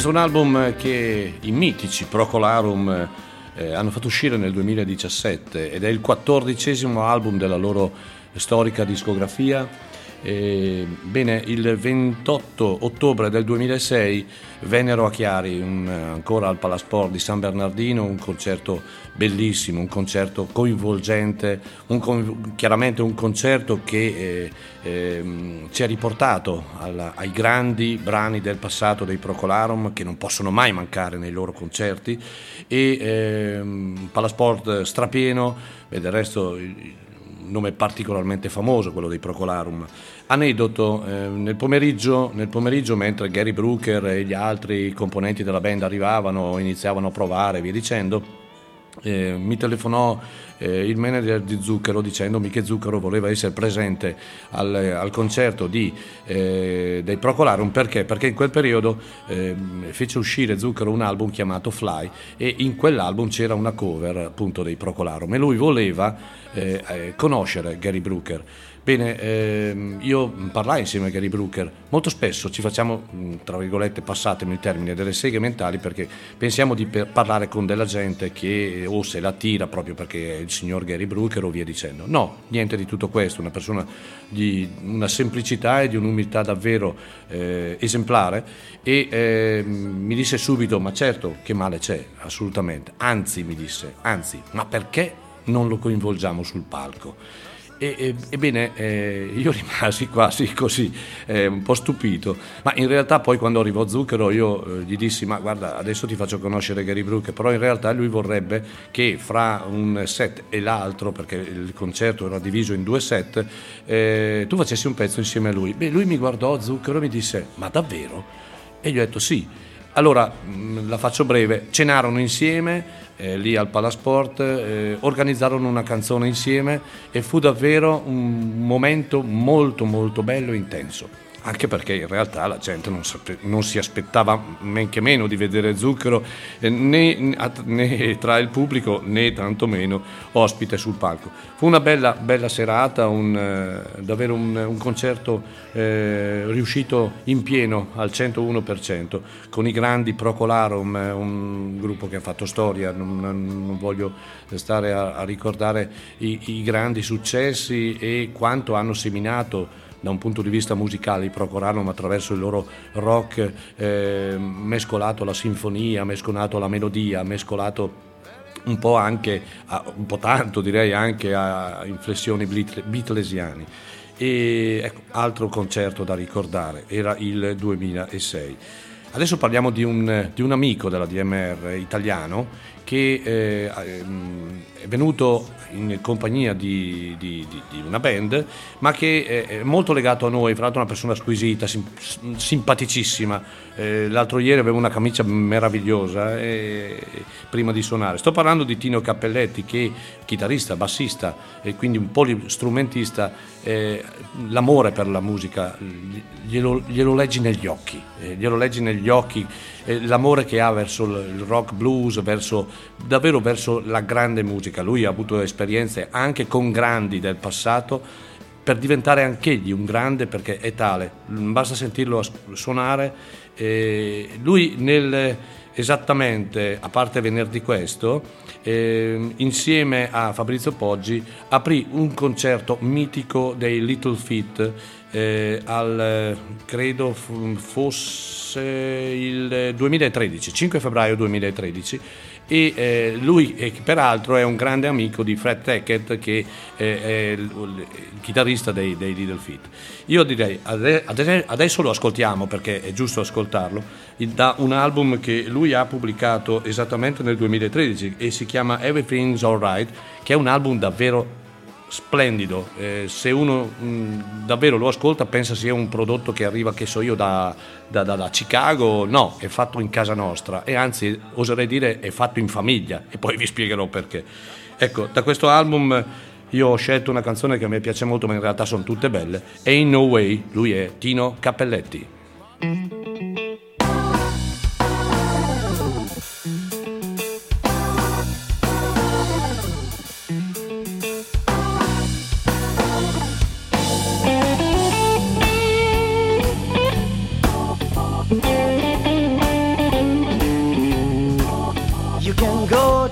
Questo è un album che i mitici Procolarum eh, hanno fatto uscire nel 2017 ed è il quattordicesimo album della loro storica discografia. Eh, bene, il 28 ottobre del 2006 vennero a Chiari, un, ancora al Palasport di San Bernardino, un concerto bellissimo, un concerto coinvolgente, un, chiaramente un concerto che eh, eh, ci ha riportato alla, ai grandi brani del passato dei Procolarum che non possono mai mancare nei loro concerti. E ehm, Palasport strapieno e del resto nome particolarmente famoso, quello dei Procolarum. Aneddoto, eh, nel, pomeriggio, nel, pomeriggio, mentre Gary Brooker e gli altri componenti della band arrivavano, iniziavano a provare e via dicendo, eh, mi telefonò eh, il manager di Zucchero dicendomi che Zucchero voleva essere presente al, al concerto di, eh, dei Procolarum perché? Perché in quel periodo eh, fece uscire Zucchero un album chiamato Fly e in quell'album c'era una cover appunto dei Procolarum e lui voleva eh, eh, conoscere Gary Brooker. Bene, ehm, io parlai insieme a Gary Brooker, molto spesso ci facciamo, tra virgolette, passatemi il termine, delle seghe mentali perché pensiamo di parlare con della gente che o se la tira proprio perché è il signor Gary Brooker o via dicendo. No, niente di tutto questo, una persona di una semplicità e di un'umiltà davvero eh, esemplare e eh, mi disse subito, ma certo che male c'è, assolutamente, anzi mi disse, anzi, ma perché non lo coinvolgiamo sul palco? E, e, ebbene, eh, io rimasi quasi così, eh, un po' stupito, ma in realtà poi quando arrivò Zucchero io eh, gli dissi, ma guarda, adesso ti faccio conoscere Gary Brooker, però in realtà lui vorrebbe che fra un set e l'altro, perché il concerto era diviso in due set, eh, tu facessi un pezzo insieme a lui. Beh, lui mi guardò, Zucchero, e mi disse, ma davvero? E gli ho detto sì. Allora, mh, la faccio breve, cenarono insieme, eh, lì al Palasport, eh, organizzarono una canzone insieme e fu davvero un momento molto molto bello e intenso anche perché in realtà la gente non, non si aspettava men che meno di vedere Zucchero eh, né, né, tra il pubblico né tantomeno ospite sul palco. Fu una bella, bella serata, un, eh, davvero un, un concerto eh, riuscito in pieno al 101% con i grandi Procolarum, eh, un gruppo che ha fatto storia, non, non voglio stare a, a ricordare i, i grandi successi e quanto hanno seminato da un punto di vista musicale i Procolarum attraverso il loro rock eh, mescolato alla sinfonia, mescolato alla melodia, mescolato un po' anche, un po' tanto direi anche a inflessioni beatlesiani. E ecco, altro concerto da ricordare, era il 2006. Adesso parliamo di un, di un amico della DMR italiano che eh, ehm, è venuto in compagnia di, di, di, di, una band, ma che è molto legato a noi, fra l'altro una persona squisita, sim, simpaticissima. Eh, l'altro ieri aveva una camicia meravigliosa eh, prima di suonare. Sto parlando di Tino Cappelletti, che è chitarrista, bassista e quindi un polistrumentista. Eh, l'amore per la musica glielo, glielo leggi negli occhi, eh, glielo leggi negli occhi eh, l'amore che ha verso il rock blues, verso, davvero verso la grande musica. Lui ha avuto esperienze anche con grandi del passato per diventare anch'egli un grande perché è tale, basta sentirlo suonare. Eh, lui nel, esattamente, a parte venerdì questo, eh, insieme a Fabrizio Poggi aprì un concerto mitico dei Little Feet eh, al credo fosse il 2013, 5 febbraio 2013 e eh, lui eh, peraltro è un grande amico di Fred Tackett che eh, è il, il, chitarrista dei, dei, Little Feet. Io direi adesso lo ascoltiamo perché è giusto ascoltarlo da un album che lui ha pubblicato esattamente nel 2013 e si chiama Everything's Alright che è un album davvero splendido. Eh, se uno mh, davvero lo ascolta pensa sia un prodotto che arriva, che so io, da, da, da, da, Chicago, no, è fatto in casa nostra e anzi oserei dire è fatto in famiglia e poi vi spiegherò perché. Ecco, da questo album io ho scelto una canzone che a me piace molto, ma in realtà sono tutte belle. Ain't No Way, lui è Tino Cappelletti.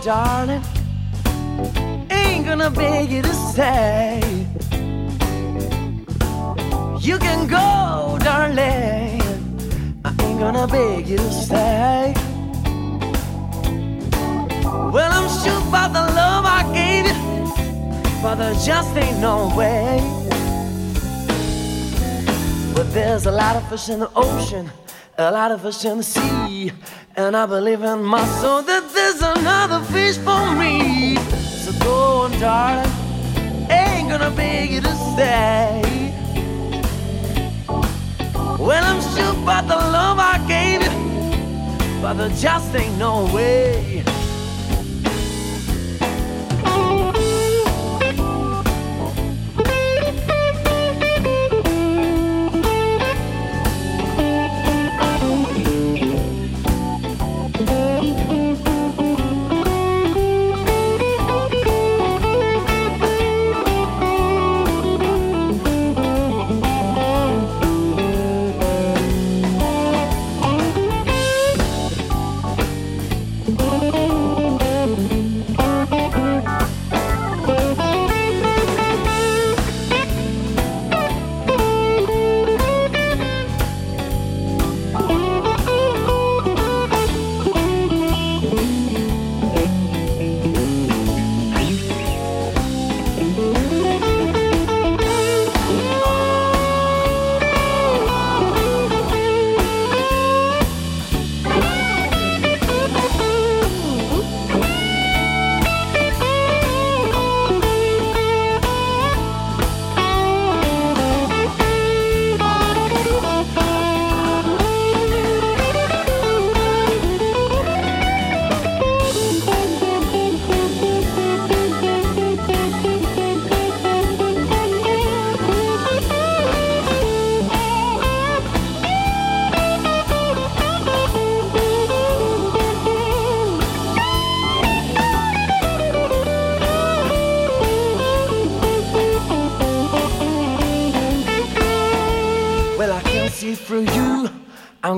Darling. Ain't gonna beg you to stay. You can go, darling. I ain't gonna beg you to stay. Well, I'm sure by the love I gave you, but there just ain't no way. But there's a lot of fish in the ocean, a lot of fish in the sea, and I believe in my soul that there's another fish for me. So go on, darling, ain't gonna beg you to stay. Well, I'm sure about the love I gave you, but there just ain't no way.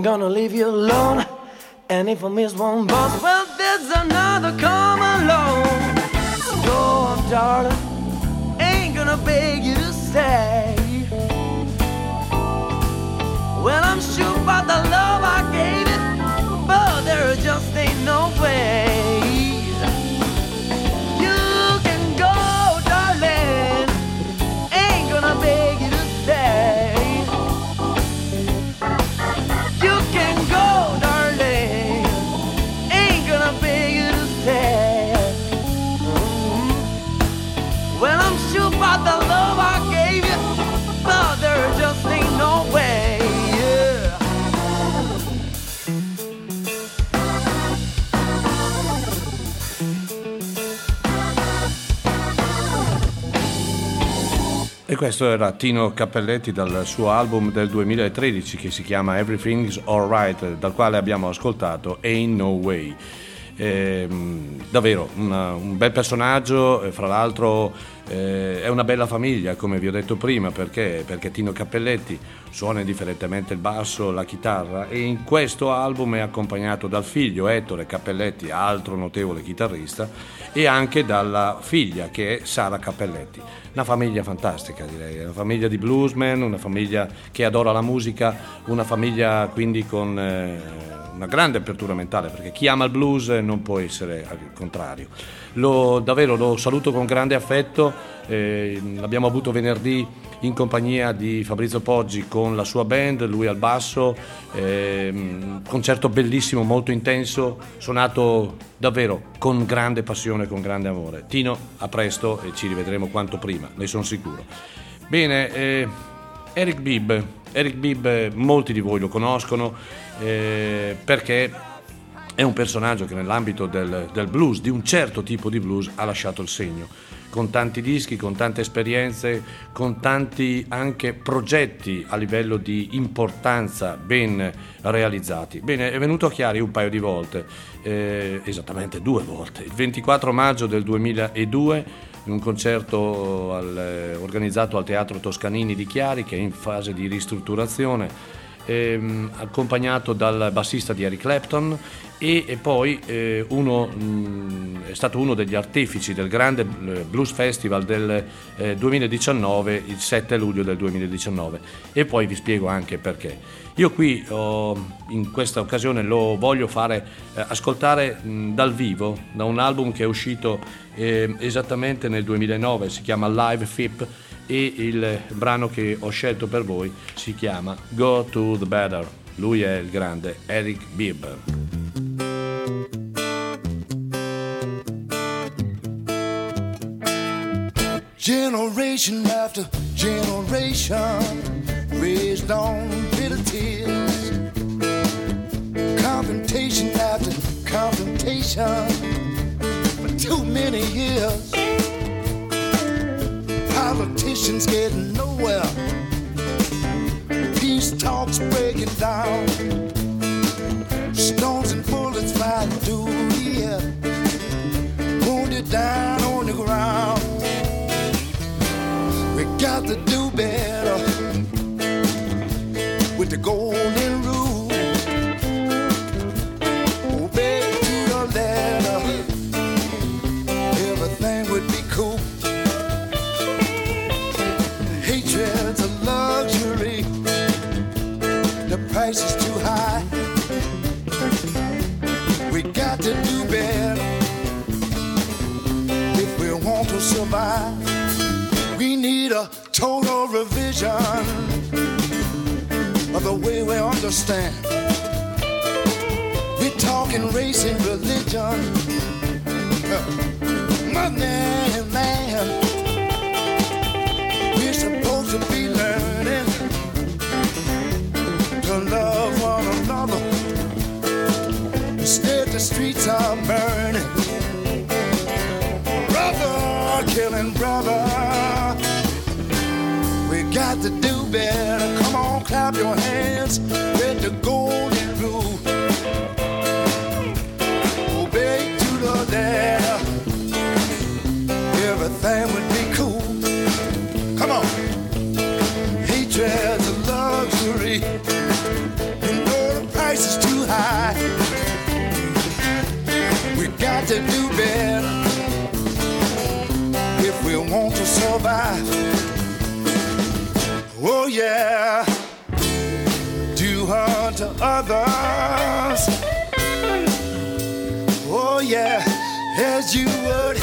I'm gonna leave you alone. And if I miss one bus, well, there's another come questo era Tino Cappelletti dal suo album del 2013 che si chiama Everything's Alright, dal quale abbiamo ascoltato Ain't No Way. Ehm, davvero una- un bel personaggio, e fra l'altro eh, una bella famiglia, come vi ho detto prima, perché, perché Tino Cappelletti suona indifferentemente il basso, la chitarra e in questo album è accompagnato dal figlio Ettore Cappelletti, altro notevole chitarrista, e anche dalla figlia che è Sara Cappelletti. Una famiglia fantastica direi, una famiglia di bluesmen, una famiglia che adora la musica, una famiglia quindi con... eh, una grande apertura mentale perché chi ama il blues non può essere al contrario. Lo, davvero lo saluto con grande affetto, eh, l'abbiamo avuto venerdì in compagnia di Fabrizio Poggi con la sua band, lui al basso, ehm, concerto bellissimo, molto intenso, suonato davvero con grande passione, con grande amore. Tino, a presto e ci rivedremo quanto prima, ne sono sicuro. Bene, eh, Eric Bibb, Eric Bibb eh, molti di voi lo conoscono eh, perché è un personaggio che nell'ambito del, del blues, di un certo tipo di blues, ha lasciato il segno, con tanti dischi, con tante esperienze, con tanti anche progetti a livello di importanza ben realizzati. Bene, è venuto a Chiari un paio di volte, eh, esattamente due volte, il 24 maggio del 2002 in un concerto al- organizzato al Teatro Toscanini di Chiari che è in fase di ristrutturazione ehm, accompagnato dal bassista di Eric Clapton e, e poi eh, uno, mh, è stato uno degli artefici del grande eh, Blues Festival del eh, 2019, il 7 luglio del 2019 e poi vi spiego anche perché. Io qui oh, in questa occasione lo voglio fare eh, ascoltare mh, dal vivo da un album che è uscito eh, esattamente nel 2009, si chiama Live FIP e il brano che ho scelto per voi si chiama Go to the Better. Lui è il grande Eric Bibb. Generation after generation raised on bitter tears. Confrontation after confrontation for too many years. Politicians getting nowhere. Peace talks breaking down. Stones and bullets flying through the air. Wounded down on the ground. We got to do better with the golden revision of the way we understand. We're talking race and religion, money man. We're supposed to be learning to love one another. Instead, the streets are burning. Brother killing brother. To do better. Come on, clap your hands. Let the golden yeah, do unto others. Oh yeah, as you would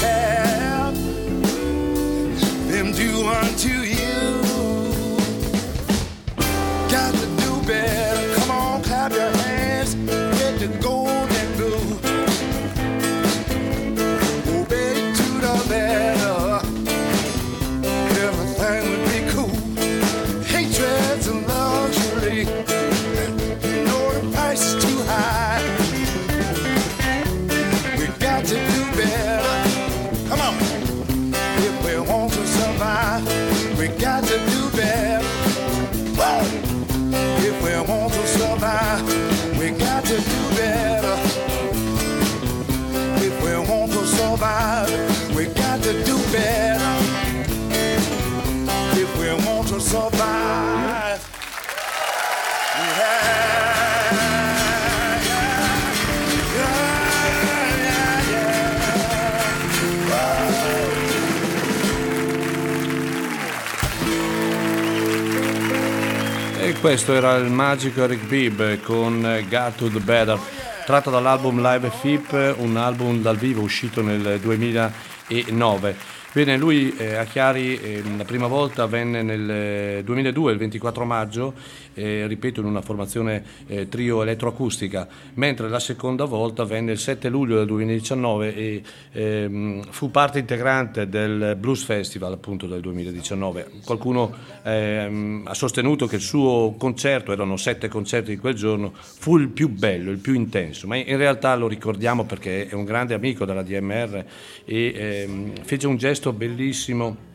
questo era il magico Eric Bibb con Got to the Better, tratto dall'album Live FIP, un album dal vivo uscito nel 2009. Bene, lui eh, a Chiari eh, la prima volta venne nel 2002, il 24 maggio, eh, ripeto in una formazione eh, trio elettroacustica, mentre la seconda volta venne il 7 luglio del 2019 e ehm, fu parte integrante del Blues Festival appunto del 2019. Qualcuno ehm, ha sostenuto che il suo concerto, erano sette concerti di quel giorno, fu il più bello, il più intenso, ma in realtà lo ricordiamo perché è un grande amico della DMR e ehm, fece un gesto bellissimo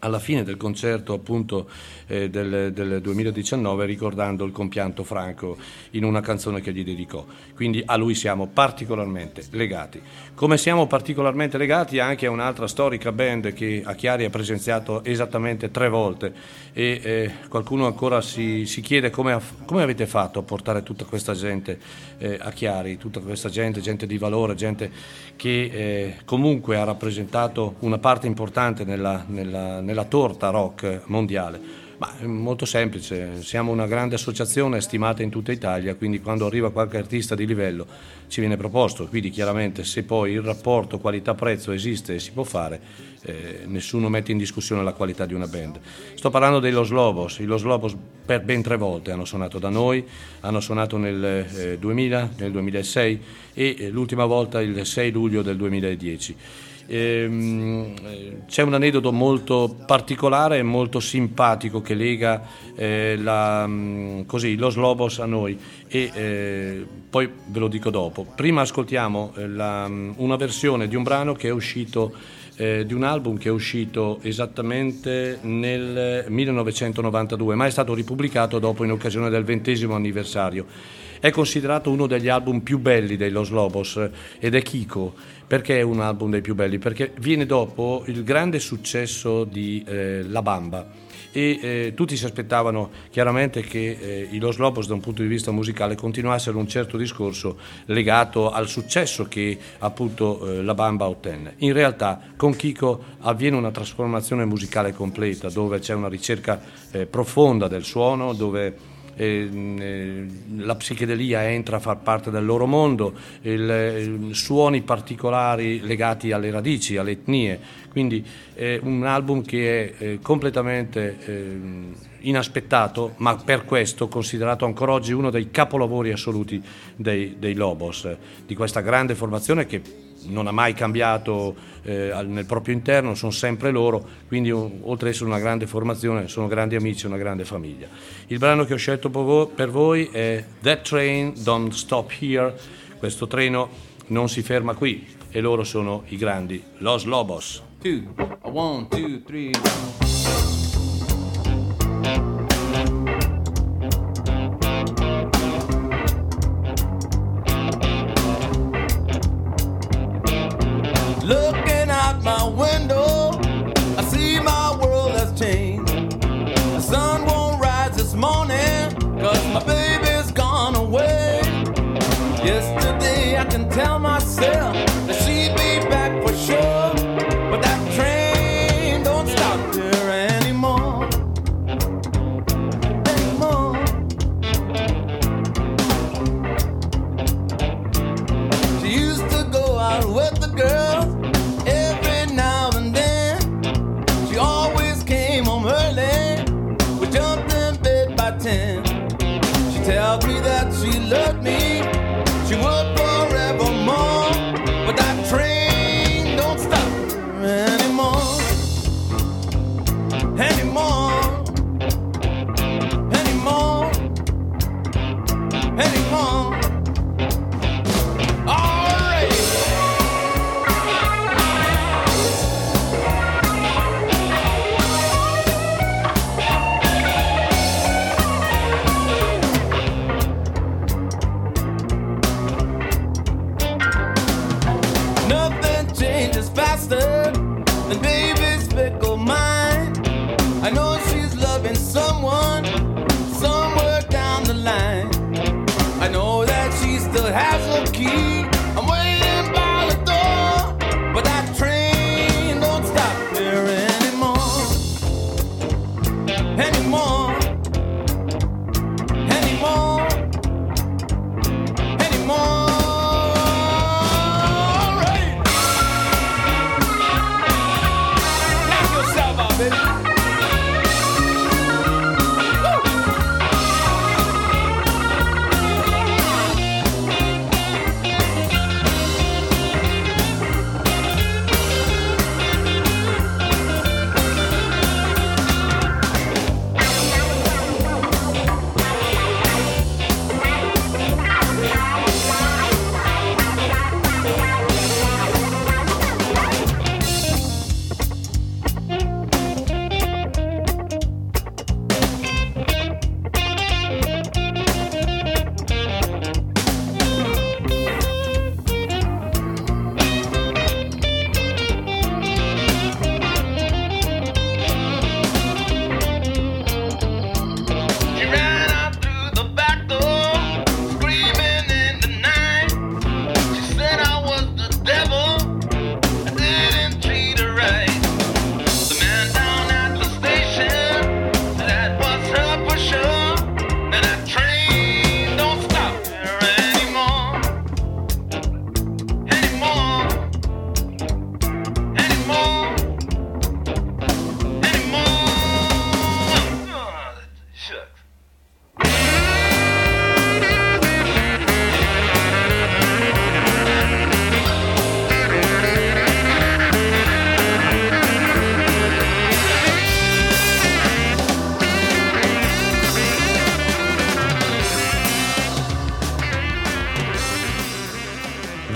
alla fine del concerto appunto eh, del, del 2019 ricordando il compianto Franco in una canzone che gli dedicò. Quindi a lui siamo particolarmente legati. Come siamo particolarmente legati anche a un'altra storica band che a Chiari ha presenziato esattamente tre volte e eh, qualcuno ancora si, si chiede come, come avete fatto a portare tutta questa gente eh, a Chiari, tutta questa gente, gente di valore, gente che eh, comunque ha rappresentato una parte importante nella, nella- nella torta rock mondiale. Ma è molto semplice, siamo una grande associazione stimata in tutta Italia, quindi quando arriva qualche artista di livello ci viene proposto, quindi chiaramente se poi il rapporto qualità-prezzo esiste e si può fare, eh, nessuno mette in discussione la qualità di una band. Sto parlando dei Los Lobos, i Los Lobos per ben tre volte hanno suonato da noi, hanno suonato nel eh, 2000, nel 2006 e eh, l'ultima volta il 6 luglio del 2010. Ehm, eh, c'è un aneddoto molto particolare e molto simpatico che lega eh, la, mh, così, Los Lobos a noi e eh, poi ve lo dico dopo. Prima ascoltiamo eh, la, mh, una versione di un brano che è uscito eh, di un album che è uscito esattamente nel 1992, ma è stato ripubblicato dopo in occasione del ventesimo anniversario. È considerato uno degli album più belli dei Los Lobos eh, ed è Kiko. Perché è un album dei più belli? Perché viene dopo il grande successo di eh, La Bamba e eh, tutti si aspettavano chiaramente che eh, i Los Lobos da un punto di vista musicale continuassero un certo discorso legato al successo che appunto eh, la Bamba ottenne. In realtà con Kiko avviene una trasformazione musicale completa dove c'è una ricerca eh, profonda del suono, dove eh, eh, la psichedelia entra a far parte del loro mondo, il, eh, suoni particolari legati alle radici, alle etnie, quindi è un album che è eh, completamente eh, inaspettato, ma per questo considerato ancora oggi uno dei capolavori assoluti dei, dei Lobos, di questa grande formazione che non ha mai cambiato eh, nel proprio interno, sono sempre loro, quindi oltre ad essere una grande formazione sono grandi amici, una grande famiglia. Il brano che ho scelto per vo- per voi è That Train Don't Stop Here, questo treno non si ferma qui e loro sono i grandi Los Lobos. two, one, two, three, one. My window, you.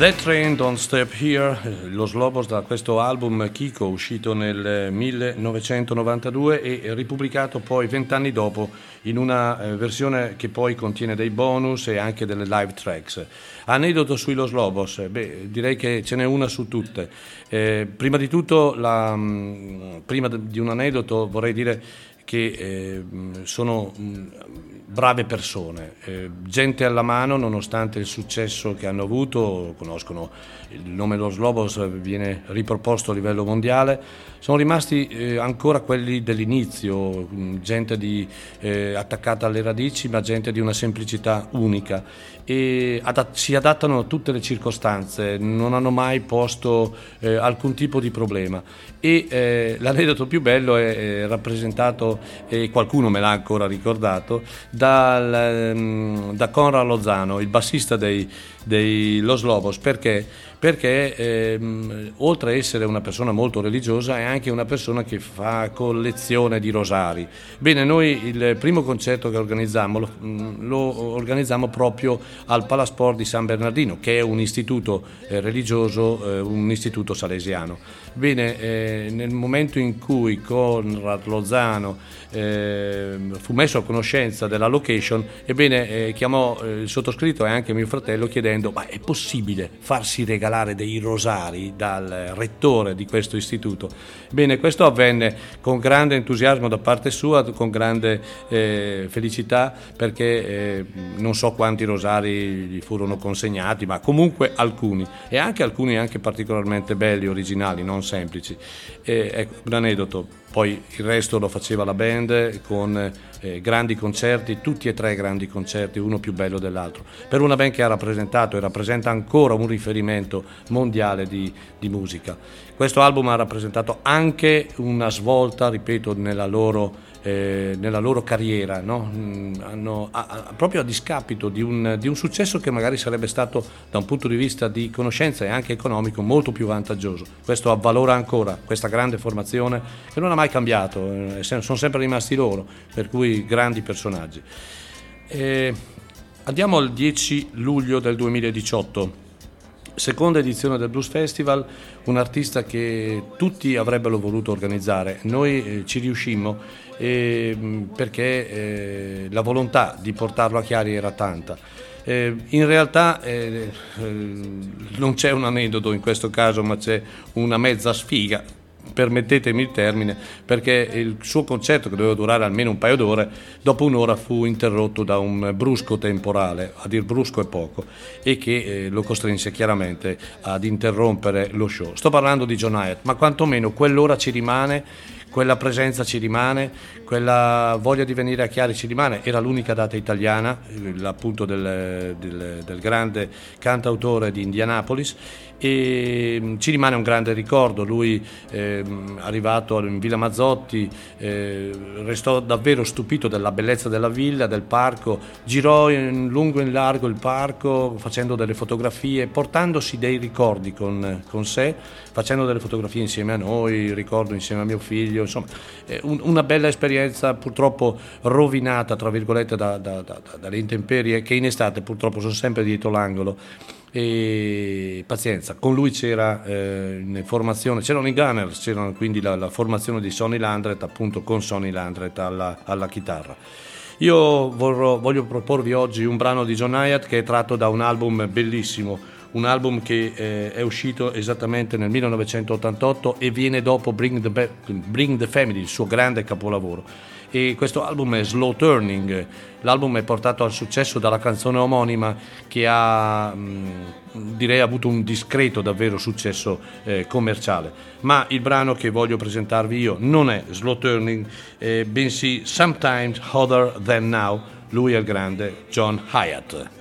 That Train Don't Step Here, eh, lo Slobos da questo album Kiko uscito nel 1992 e ripubblicato poi vent'anni dopo in una eh, versione che poi contiene dei bonus e anche delle live tracks. Aneddoto sui Los Lobos, beh, direi che ce n'è una su tutte. Eh, prima di tutto, la, mm, prima di un aneddoto vorrei dire che eh, sono mh, brave persone, eh, gente alla mano nonostante il successo che hanno avuto, conoscono il nome Los Lobos, viene riproposto a livello mondiale, sono rimasti eh, ancora quelli dell'inizio, gente di, eh, attaccata alle radici ma gente di una semplicità unica e adat- si adattano a tutte le circostanze, non hanno mai posto eh, alcun tipo di problema e eh, l'aneddoto più bello è, è rappresentato, e qualcuno me l'ha ancora ricordato, dal, ehm, da Conrad Lozano, il bassista dei, dei Los Lobos, perché? Perché ehm, oltre a essere una persona molto religiosa è anche una persona che fa collezione di rosari. Bene, noi il primo concerto che organizzammo lo, lo organizzammo proprio al Palasport di San Bernardino, che è un istituto eh, religioso, eh, un istituto salesiano. Bene, eh, nel momento in cui Conrad Lozano eh, fu messo a conoscenza della location, ebbene eh, chiamò eh, il sottoscritto e anche mio fratello chiedendo ma è possibile farsi regalare dei rosari dal rettore di questo istituto? Bene, questo avvenne con grande entusiasmo da parte sua, con grande eh, felicità perché eh, non so quanti rosari gli furono consegnati, ma comunque alcuni e anche alcuni anche particolarmente belli, originali, non semplici. E, ecco, un aneddoto, poi il resto lo faceva la band con eh, grandi concerti, tutti e tre grandi concerti, uno più bello dell'altro. Per una band che ha rappresentato e rappresenta ancora un riferimento mondiale di, di musica. Questo album ha rappresentato anche una svolta, ripeto, nella loro eh, nella loro carriera, no? Hanno, a, a, proprio a discapito di un, di un, successo che magari sarebbe stato da un punto di vista di conoscenza e anche economico molto più vantaggioso. Questo avvalora ancora questa grande formazione che non ha mai cambiato, eh, sono sempre rimasti loro, per cui grandi personaggi. Eh, andiamo al 10 luglio del 2018 seconda edizione del Blues Festival, un artista che tutti avrebbero voluto organizzare. Noi eh, ci riuscimmo eh, perché eh, la volontà di portarlo a Chiari era tanta. Eh, in realtà eh, eh, non c'è un aneddoto in questo caso, ma c'è una mezza sfiga permettetemi il termine, perché il suo concerto, che doveva durare almeno un paio d'ore, dopo un'ora fu interrotto da un brusco temporale, a dir brusco è poco, e che eh, lo costrinse chiaramente ad interrompere lo show. Sto parlando di John Hyatt, ma quantomeno quell'ora ci rimane quella presenza ci rimane, quella voglia di venire a Chiari ci rimane, era l'unica data italiana, appunto del, del, del grande cantautore di Indianapolis e mm, ci rimane un grande ricordo, lui eh, arrivato in Villa Mazzotti eh, restò davvero stupito della bellezza della villa, del parco, girò in lungo e in largo il parco facendo delle fotografie, portandosi dei ricordi con, con sé, facendo delle fotografie insieme a noi, ricordo insieme a mio figlio, insomma eh, un, una bella esperienza purtroppo rovinata tra virgolette da, da, da, dalle intemperie che in estate purtroppo sono sempre dietro l'angolo e pazienza, con lui c'era eh, in formazione, c'erano i Gunners, c'era quindi la, la, formazione di Sonny Landret appunto con Sonny Landret alla, alla chitarra. Io vorrò, voglio proporvi oggi un brano di John Hyatt che è tratto da un album bellissimo, un album che eh, è uscito esattamente nel 1988 e viene dopo Bring the, Be- Bring the Family, il suo grande capolavoro e questo album è Slow Turning. L'album è portato al successo dalla canzone omonima che ha direi avuto un discreto davvero successo eh, commerciale. Ma il brano che voglio presentarvi io non è Slow Turning, eh, bensì Sometimes Other Than Now. Lui è il grande John Hyatt.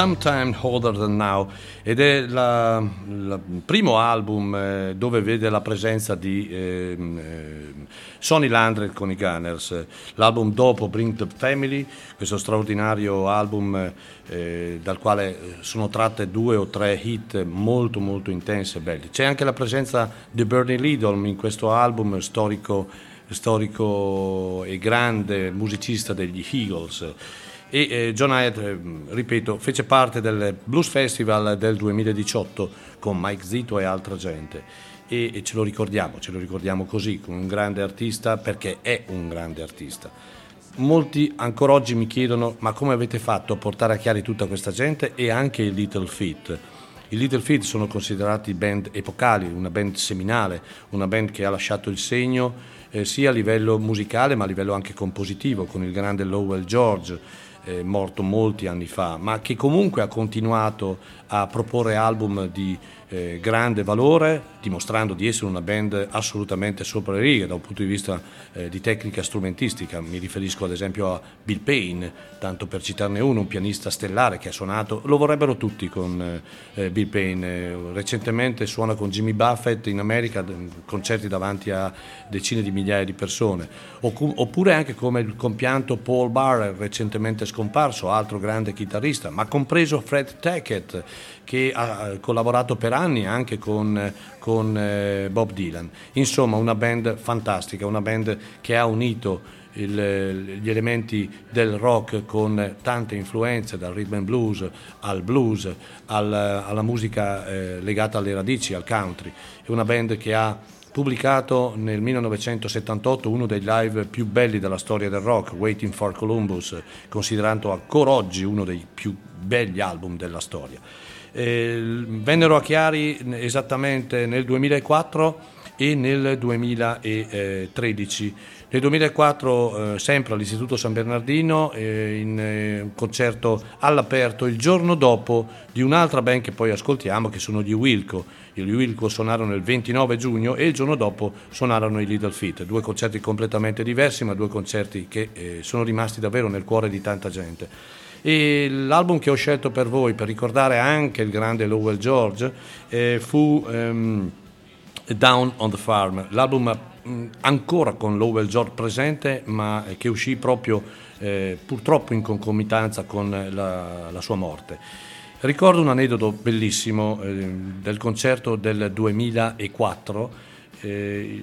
Sometime Harder Than Now ed è il primo album eh, dove vede la presenza di ehm, ehm, Sonny Landry con i Gunners, l'album dopo Bring the Family, questo straordinario album eh, dal quale sono tratte due o tre hit molto molto intense e belli. C'è anche la presenza di Bernie Lidl in questo album storico, storico e grande musicista degli Eagles e eh, John Hyatt, eh, ripeto, fece parte del Blues Festival del 2018 con Mike Zito e altra gente e, e ce lo ricordiamo, ce lo ricordiamo così, con un grande artista perché è un grande artista. Molti ancora oggi mi chiedono ma come avete fatto a portare a chiari tutta questa gente e anche i Little Feat. I Little Feat sono considerati band epocali, una band seminale, una band che ha lasciato il segno eh, sia a livello musicale ma a livello anche compositivo con il grande Lowell George, eh, morto molti anni fa, ma che comunque ha continuato a proporre album di eh, grande valore, dimostrando di essere una band assolutamente sopra le righe da un punto di vista eh, di tecnica strumentistica. Mi riferisco ad esempio a Bill Payne, tanto per citarne uno, un pianista stellare che ha suonato, lo vorrebbero tutti con eh, Bill Payne. recentemente suona con Jimmy Buffett in America, concerti davanti a decine di migliaia di persone. Oppure anche come il compianto Paul Barr, recentemente scomparso, altro grande chitarrista, ma compreso Fred Tackett, che ha collaborato per anni anche con, con eh, Bob Dylan. Insomma, una band fantastica, una band che ha unito il, gli elementi del rock con tante influenze, dal rhythm and blues al blues, al, alla musica eh, legata alle radici, al country. È una band che ha pubblicato nel 1978 uno dei live più belli della storia del rock, Waiting for Columbus, considerato ancora oggi uno dei più belli album della storia. Eh, vennero a Chiari esattamente nel 2004 e nel 2013. Nel 2004 eh, sempre all'Istituto San Bernardino eh, in eh, un concerto all'aperto il giorno dopo di un'altra band che poi ascoltiamo che sono gli Wilco. Gli Wilco suonarono il 29 giugno e il giorno dopo suonarono i Little Feet, due concerti completamente diversi ma due concerti che eh, sono rimasti davvero nel cuore di tanta gente. E l'album che ho scelto per voi, per ricordare anche il grande Lowell George, eh, fu um, Down on the Farm, l'album um, ancora con Lowell George presente, ma che uscì proprio eh, purtroppo in concomitanza con la, la, sua morte. Ricordo un aneddoto bellissimo eh, del concerto del 2004. Eh,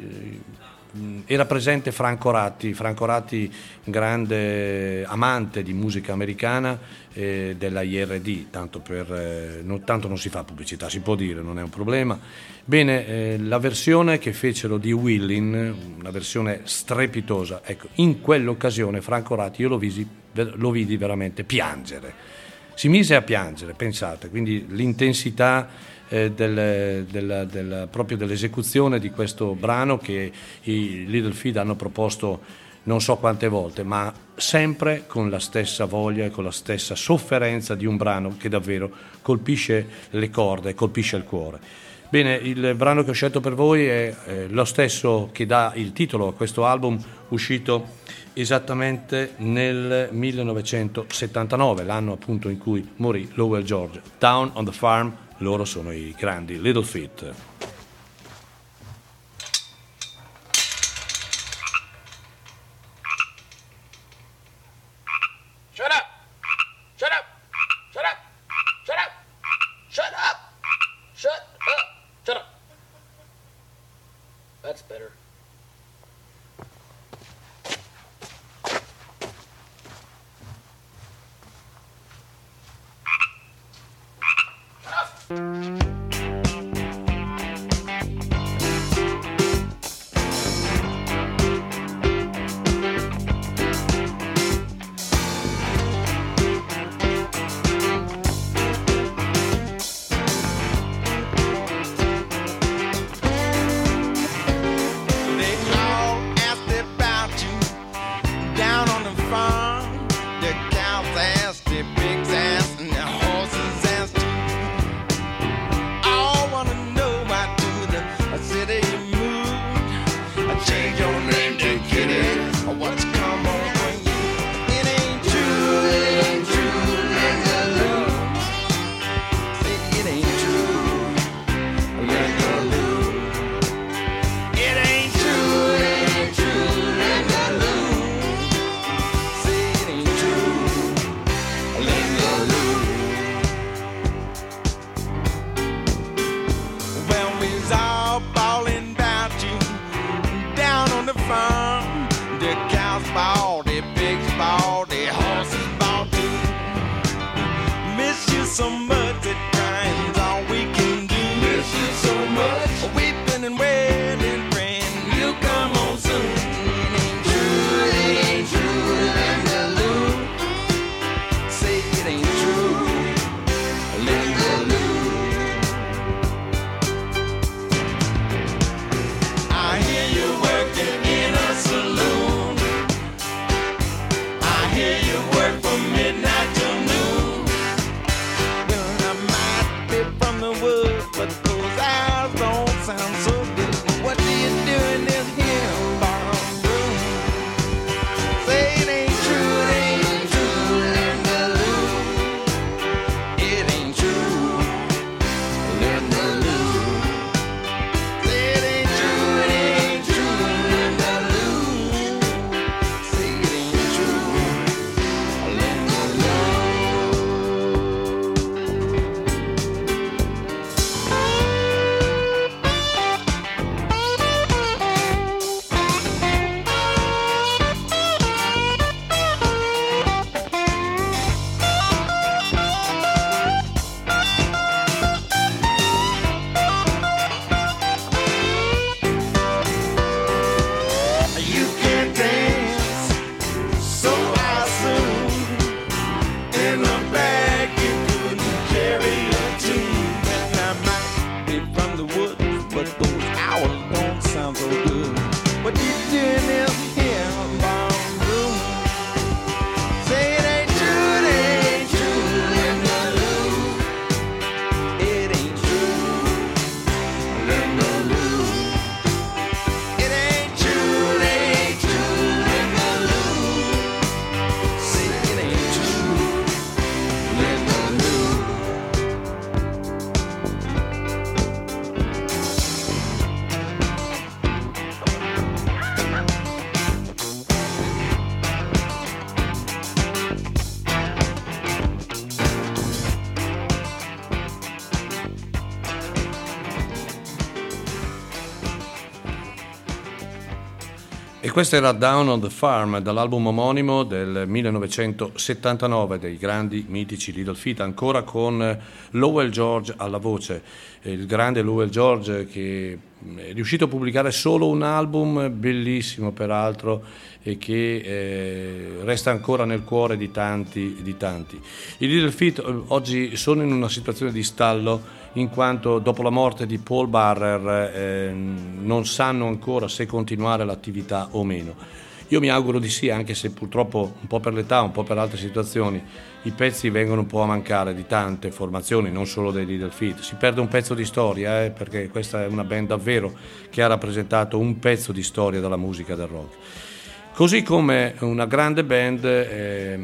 era presente Franco Ratti, Franco Ratti grande amante di musica americana eh, della IRD, tanto, per, eh, non, tanto, non, si fa pubblicità, si può dire, non è un problema. Bene, eh, la versione che fecero di Willin, una versione strepitosa, ecco, in quell'occasione Franco Ratti io lo, visi, lo vidi veramente piangere. Si mise a piangere, pensate, quindi l'intensità eh, del, del, del, proprio dell'esecuzione di questo brano che i Little Feed hanno proposto non so quante volte, ma sempre con la stessa voglia e con la stessa sofferenza di un brano che davvero colpisce le corde, colpisce il cuore. Bene, il brano che ho scelto per voi è eh, lo stesso che dà il titolo a questo album uscito esattamente nel 1979, l'anno appunto in cui morì Lowell George, Down on the Farm loro sono i grandi Little Feet. Questa era Down on the Farm dall'album omonimo del 1979 dei grandi mitici Little Feet, ancora con Lowell George alla voce, il grande Lowell George che è riuscito a pubblicare solo un album bellissimo peraltro e che eh, resta ancora nel cuore di tanti, di tanti. I Little Feet eh, oggi sono in una situazione di stallo in quanto dopo la morte di Paul Barrer eh, non sanno ancora se continuare l'attività o meno. Io mi auguro di sì, anche se purtroppo un po' per l'età, un po' per altre situazioni, i pezzi vengono un po' a mancare di tante formazioni, non solo dei Little Feet. Si perde un pezzo di storia, eh, perché questa è una band davvero che ha rappresentato un pezzo di storia della musica del rock. Così come una grande band eh,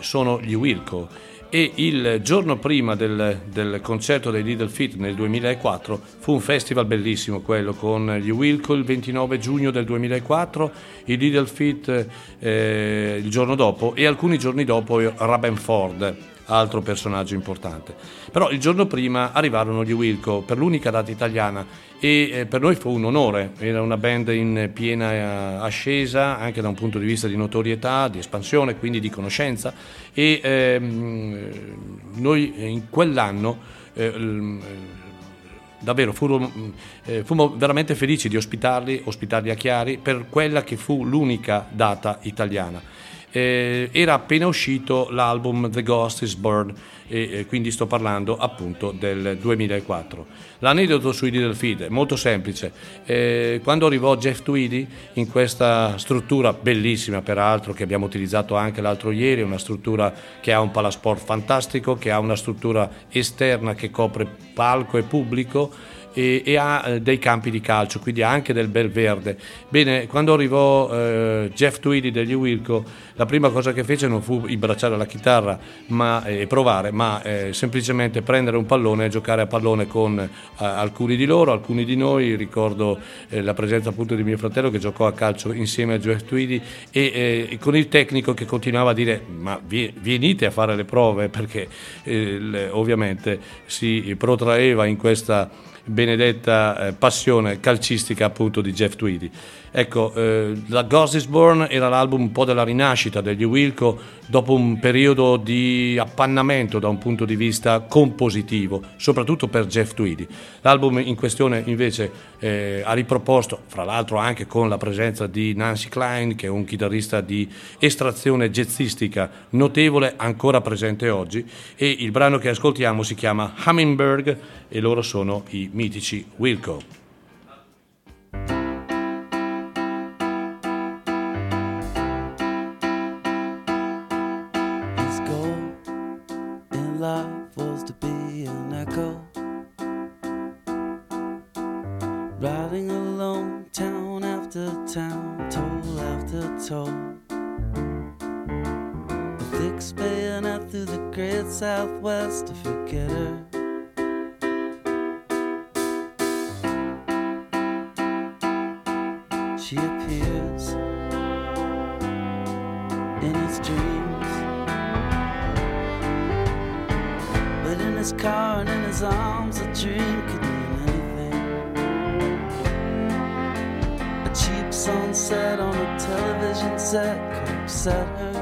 sono gli Wilco e il giorno prima del, del, concerto dei Little Feet nel 2004 fu un festival bellissimo quello con gli Wilco il 29 giugno del 2004, i Little Feet eh, il giorno dopo e alcuni giorni dopo Rabenford altro personaggio importante. Però il giorno prima arrivarono gli Wilco per l'unica data italiana e eh, per noi fu un onore, era una band in piena eh, ascesa anche da un punto di vista di notorietà, di espansione, quindi di conoscenza. E ehm, noi in quell'anno eh, davvero fummo, eh, fummo, veramente felici di ospitarli, ospitarli a Chiari per quella che fu l'unica data italiana eh, era appena uscito l'album The Ghost is Born e eh, quindi sto parlando appunto del 2004. L'aneddoto sui Little Feed è molto semplice. Eh, quando arrivò Jeff Tweedy in questa struttura bellissima peraltro che abbiamo utilizzato anche l'altro ieri, una struttura che ha un palasport fantastico, che ha una struttura esterna che copre palco e pubblico, e, e ha eh, dei campi di calcio, quindi ha anche del bel verde. Bene, quando arrivò eh, Jeff Tweedy degli Wilco, la prima cosa che fece non fu imbracciare la chitarra ma, e provare, ma eh, semplicemente prendere un pallone e giocare a pallone con eh, alcuni di loro, alcuni di noi. Ricordo eh, la presenza appunto di mio fratello che giocò a calcio insieme a Jeff Tweedy e, eh, con il tecnico che continuava a dire ma venite a fare le prove perché ovviamente si protraeva in questa benedetta eh, passione calcistica appunto di Jeff Tweedy. Ecco, eh, la Ghost is Born era l'album un po' della rinascita degli Wilco dopo un periodo di appannamento da un punto di vista compositivo, soprattutto per Jeff Tweedy. L'album in questione invece eh, ha riproposto, fra l'altro anche con la presenza di Nancy Klein, che è un chitarrista di estrazione jazzistica notevole, ancora presente oggi, e il brano che ascoltiamo si chiama Hummingbird e loro sono i mitici Wilco. southwest forget her. She appears in his dreams, but in his car and in his arms, a dream could mean anything. A cheap sunset on a television set could upset her.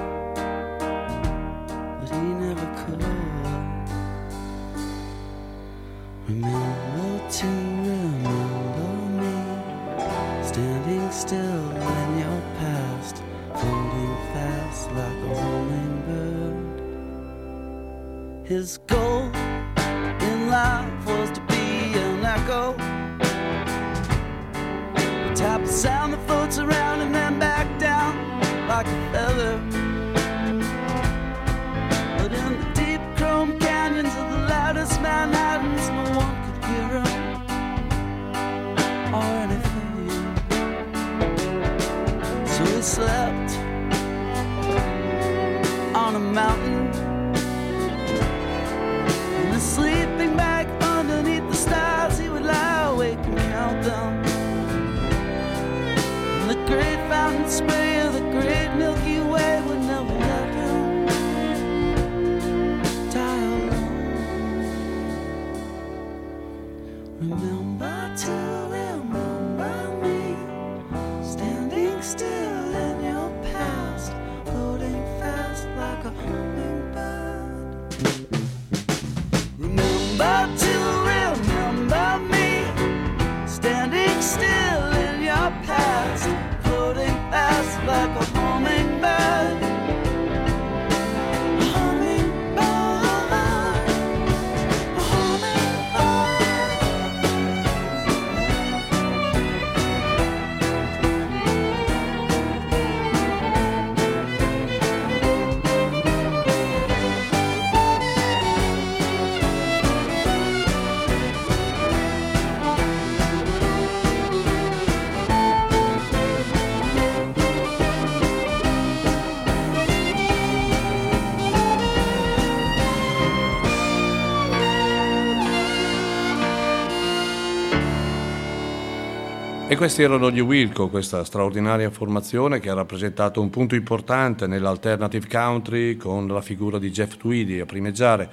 Questi erano gli Wilco, questa straordinaria formazione che ha rappresentato un punto importante nell'alternative country con la figura di Jeff Tweedy a primeggiare.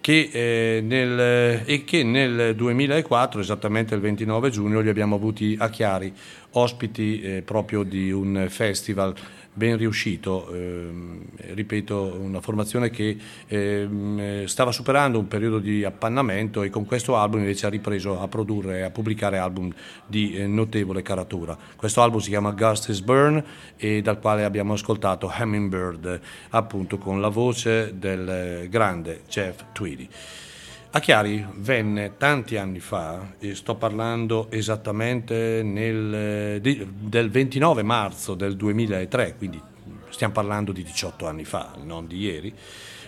Che, eh, nel, e che nel 2004, esattamente il 29 giugno, li abbiamo avuti a Chiari, ospiti eh, proprio di un festival ben riuscito, ehm, ripeto, una formazione che ehm, stava superando un periodo di appannamento e con questo album invece ha ripreso a produrre e a pubblicare album di eh, notevole caratura. Questo album si chiama Ghost is Burn e dal quale abbiamo ascoltato Hummingbird, appunto con la voce del grande Jeff Tweedy. A Chiari venne tanti anni fa, e sto parlando esattamente nel, di, del 29 marzo del 2003, quindi stiamo parlando di 18 anni fa, non di ieri,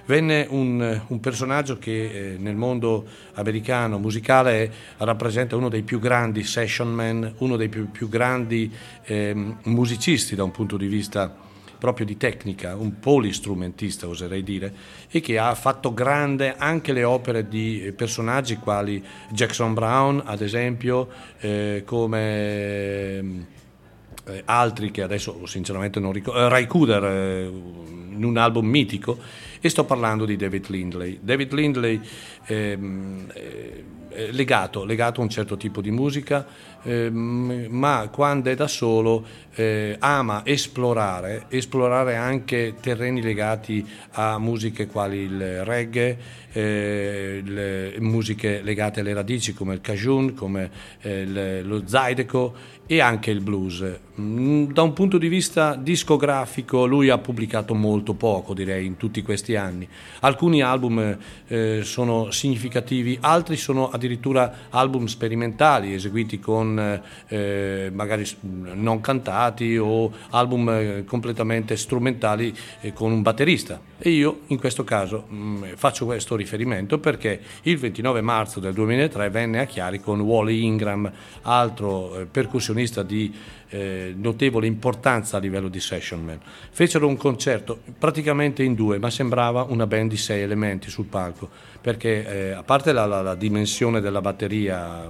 venne un, un personaggio che eh, nel mondo americano musicale rappresenta uno dei più grandi session man, uno dei più, più grandi eh, musicisti da un punto di vista proprio di tecnica, un polistrumentista oserei dire, e che ha fatto grande anche le opere di personaggi quali Jackson Brown, ad esempio, eh, come eh, altri che adesso sinceramente non ricordo, eh, Ray Cooder eh, in un album mitico, e sto parlando di David Lindley. David Lindley ehm, eh, legato, legato, a un certo tipo di musica, ehm, ma quando è da solo eh, ama esplorare, esplorare anche terreni legati a musiche quali il reggae, eh, le musiche legate alle radici come il cajun, come eh, lo zydeco e anche il blues. Mm, da un punto di vista discografico lui ha pubblicato molto poco direi in tutti questi anni. Alcuni album eh, sono significativi, altri sono addirittura album sperimentali eseguiti con eh, magari non cantati o album eh, completamente strumentali eh, con un batterista. E io in questo caso mh, mm, faccio questo riferimento perché il 29 marzo del 2003 venne a Chiari con Wally Ingram, altro eh, percussionista di eh, notevole importanza a livello di session man. Fecero un concerto praticamente in due, ma sembrava una band di sei elementi sul palco, perché eh, a parte la, la, la, dimensione della batteria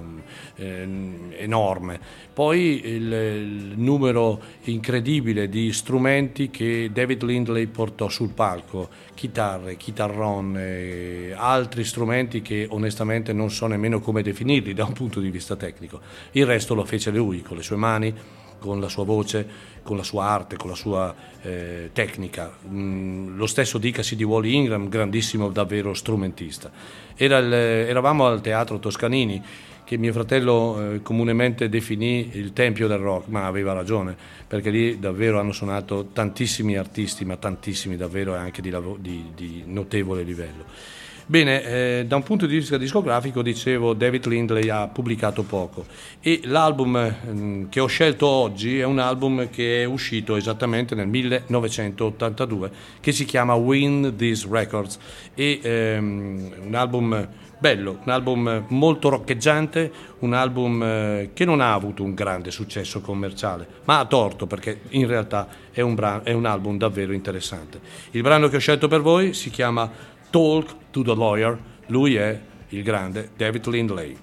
eh, enorme, poi il, il, numero incredibile di strumenti che David Lindley portò sul palco, chitarre, chitarrone, altri strumenti che onestamente non so nemmeno come definirli da un punto di vista tecnico. Il resto lo fece lui con le sue mani con la sua voce, con la sua arte, con la sua eh, tecnica. Mm, lo stesso dicasi di Wally Ingram, grandissimo davvero strumentista. Il, eravamo al Teatro Toscanini, che mio fratello eh, comunemente definì il tempio del rock, ma aveva ragione, perché lì davvero hanno suonato tantissimi artisti, ma tantissimi davvero anche di, di, di notevole livello. Bene, eh, da un punto di vista discografico, dicevo, David Lindley ha pubblicato poco e l'album eh, che ho scelto oggi è un album che è uscito esattamente nel 1982 che si chiama Win These Records e ehm, un album bello, un album molto roccheggiante, un album eh, che non ha avuto un grande successo commerciale, ma ha torto perché in realtà è un, bra- è un album davvero interessante. Il brano che ho scelto per voi si chiama Talk to the Lawyer, lui è il grande David Lindley.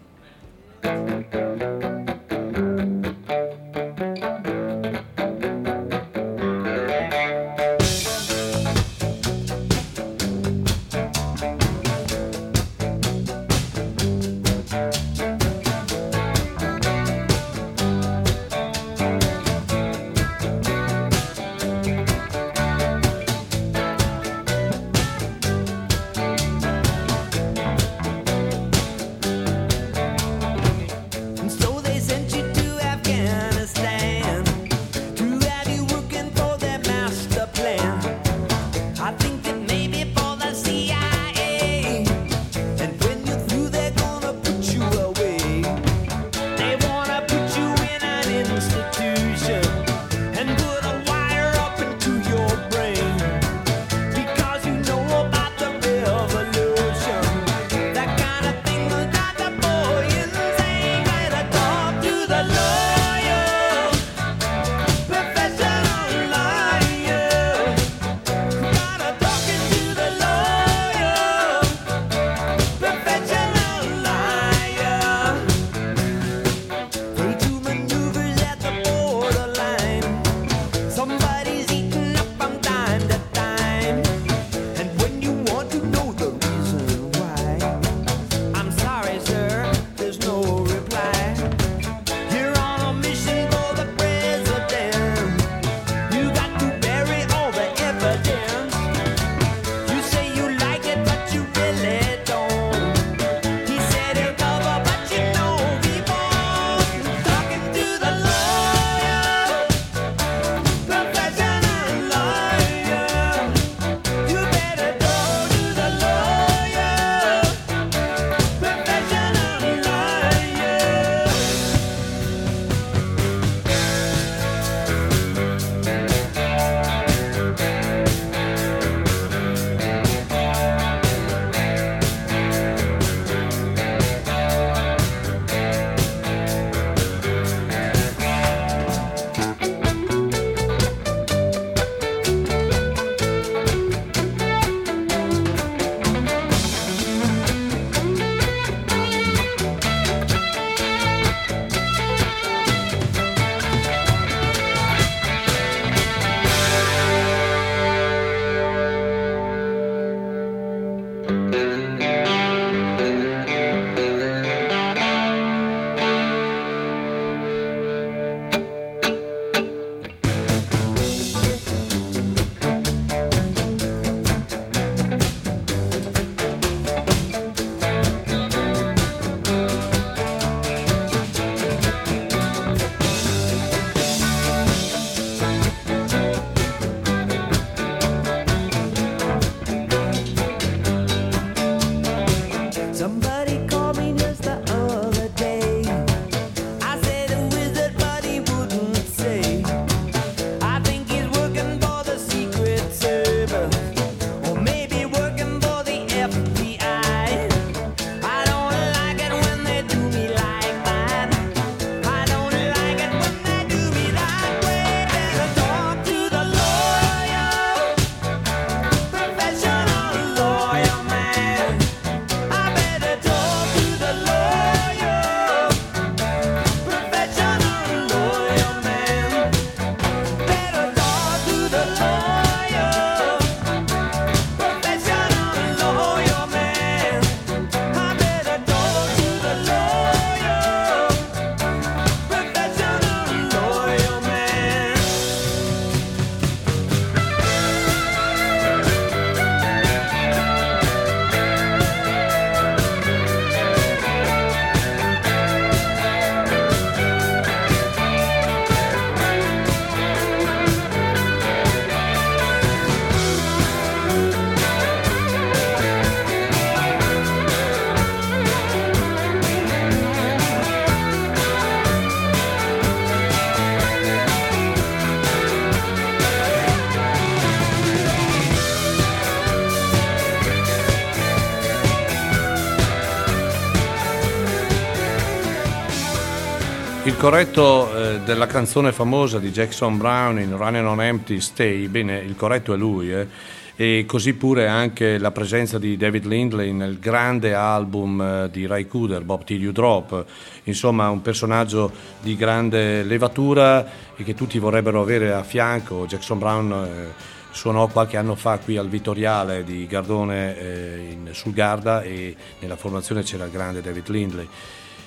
Corretto eh, della canzone famosa di Jackson Brown in Running on Empty Stay, bene, il corretto è lui, eh, e così pure anche la presenza di David Lindley nel grande album eh, di Ray Cooder, Bob Till You Drop, insomma un personaggio di grande levatura e che tutti vorrebbero avere a fianco. Jackson Brown eh, suonò qualche anno fa qui al Vittoriale di Gardone eh, in, sul Garda e nella formazione c'era il grande David Lindley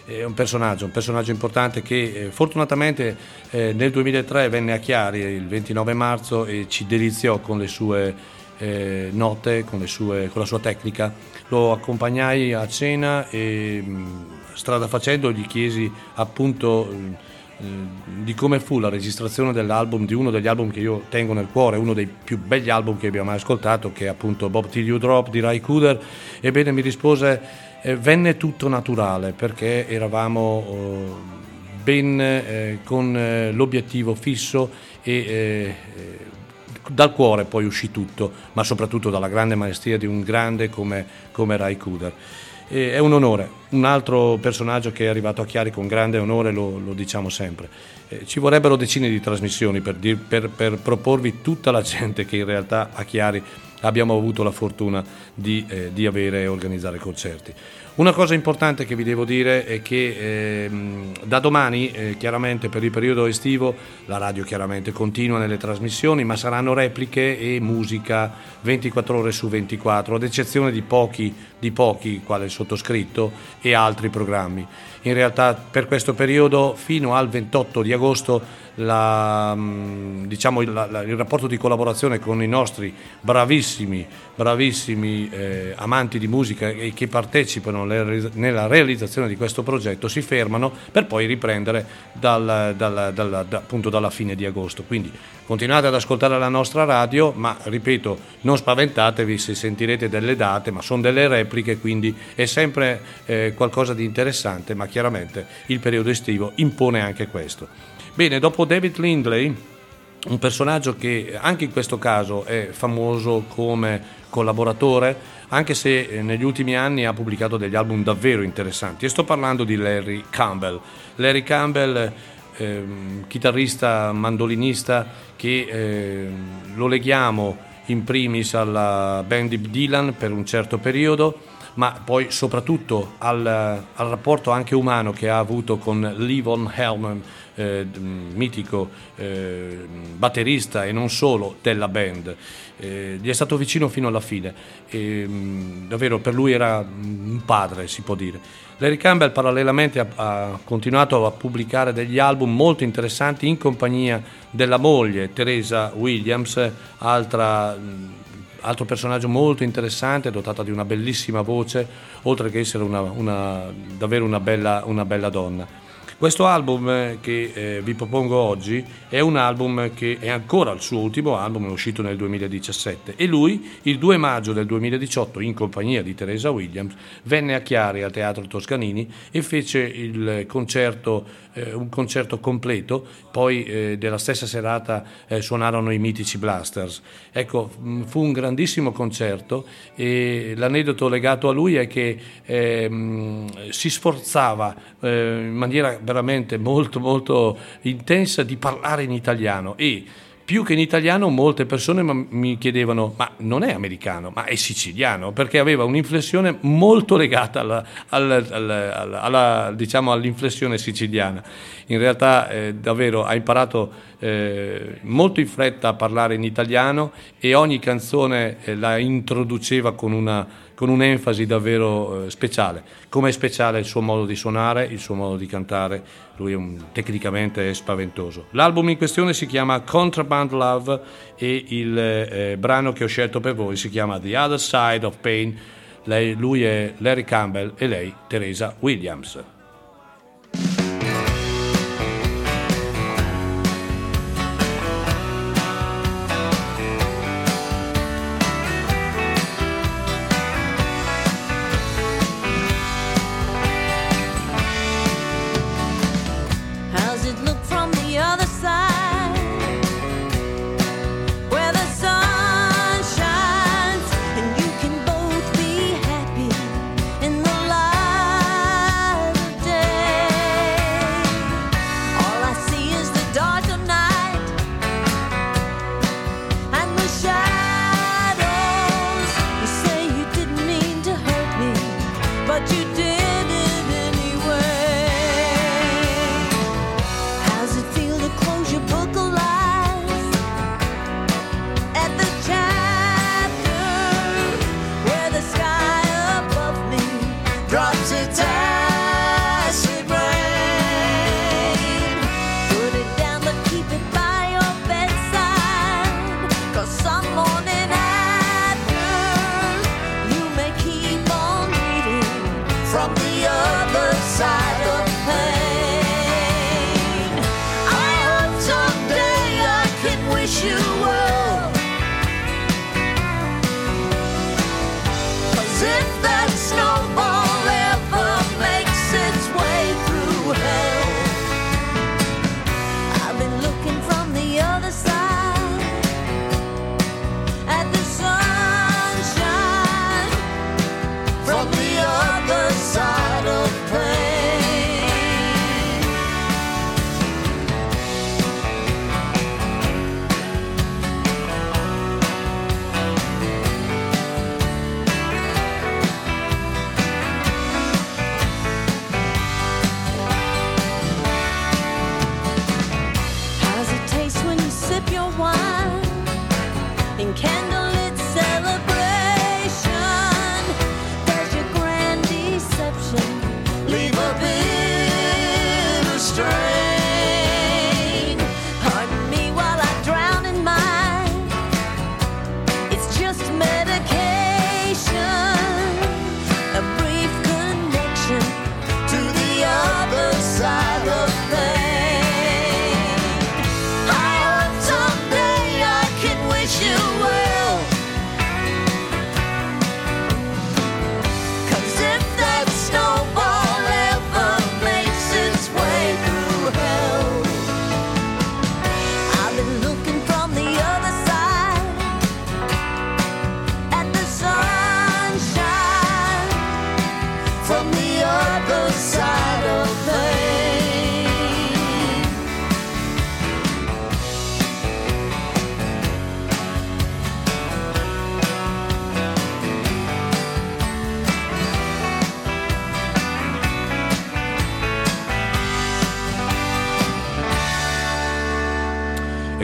è un personaggio, un personaggio importante che eh, fortunatamente eh, nel 2003 venne a Chiari il 29 marzo e ci deliziò con le sue eh, note, con, sue, con, la sua tecnica. Lo accompagnai a cena e mh, strada facendo gli chiesi appunto mh, di come fu la registrazione dell'album, di uno degli album che io tengo nel cuore, uno dei più begli album che abbiamo mai ascoltato, che è appunto Bob Till You Drop di Ray Cooder. Ebbene mi rispose eh, venne tutto naturale perché eravamo eh, ben eh, con eh, l'obiettivo fisso e eh, dal cuore poi uscì tutto, ma soprattutto dalla grande maestria di un grande come, come Rai Kuder. È un onore, un altro personaggio che è arrivato a Chiari con grande onore, lo, lo diciamo sempre. Eh, ci vorrebbero decine di trasmissioni per, dir, per, per proporvi tutta la gente che in realtà a Chiari abbiamo avuto la fortuna di, eh, di avere e organizzare concerti. Una cosa importante che vi devo dire è che eh, da domani, eh, chiaramente per il periodo estivo, la radio chiaramente continua nelle trasmissioni, ma saranno repliche e musica 24 ore su 24, ad eccezione di pochi, di pochi quale il sottoscritto, e altri programmi. In realtà per questo periodo, fino al 28 di agosto, la, mm, diciamo, la, la, il rapporto di collaborazione con i nostri bravissimi, bravissimi eh, amanti di musica e che partecipano nella realizzazione di questo progetto si fermano per poi riprendere dal, dal, dal, da, appunto dalla fine di agosto. Quindi continuate ad ascoltare la nostra radio, ma ripeto, non spaventatevi se sentirete delle date, ma sono delle repliche, quindi è sempre eh, qualcosa di interessante, ma chiaramente il periodo estivo impone anche questo. Bene, dopo David Lindley, un personaggio che anche in questo caso è famoso come collaboratore, anche se eh, negli ultimi anni ha pubblicato degli album davvero interessanti. E sto parlando di Larry Campbell. Larry Campbell, eh, chitarrista, mandolinista, che eh, lo leghiamo in primis alla band di Dylan per un certo periodo ma poi soprattutto al, al, rapporto anche umano che ha avuto con Lee Von Hellman, eh, mitico eh, batterista e non solo della band. Eh, gli è stato vicino fino alla fine, e, mh, davvero per lui era un padre, si può dire. Larry Campbell parallelamente ha, ha, continuato a pubblicare degli album molto interessanti in compagnia della moglie Teresa Williams, altra, altro personaggio molto interessante, dotata di una bellissima voce, oltre che essere una, una, davvero una bella, una bella donna. Questo album eh, che eh, vi propongo oggi è un album che è ancora il suo ultimo album, è uscito nel 2017 e lui il 2 maggio del 2018 in compagnia di Teresa Williams venne a Chiari al Teatro Toscanini e fece il concerto, eh, un concerto completo, poi eh, della stessa serata eh, suonarono i mitici Blasters. Ecco, mm, fu un grandissimo concerto e l'aneddoto legato a lui è che ehm, si sforzava eh, in maniera veramente molto molto intensa di parlare in italiano e più che in italiano molte persone mi chiedevano ma non è americano, ma è siciliano, perché aveva un'inflessione molto legata alla, alla, alla, alla, diciamo, all'inflessione siciliana. In realtà eh, davvero ha imparato eh, molto in fretta a parlare in italiano e ogni canzone eh, la introduceva con una con un'enfasi davvero eh, speciale. Come è speciale il suo modo di suonare, il suo modo di cantare, lui è un, tecnicamente è spaventoso. L'album in questione si chiama Contraband Love e il eh, brano che ho scelto per voi si chiama The Other Side of Pain. Lei, lui è Larry Campbell e lei Teresa Williams. wine in candles.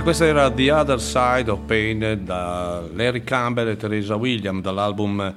Questa era The Other Side of Pain da Larry Campbell e Teresa William dall'album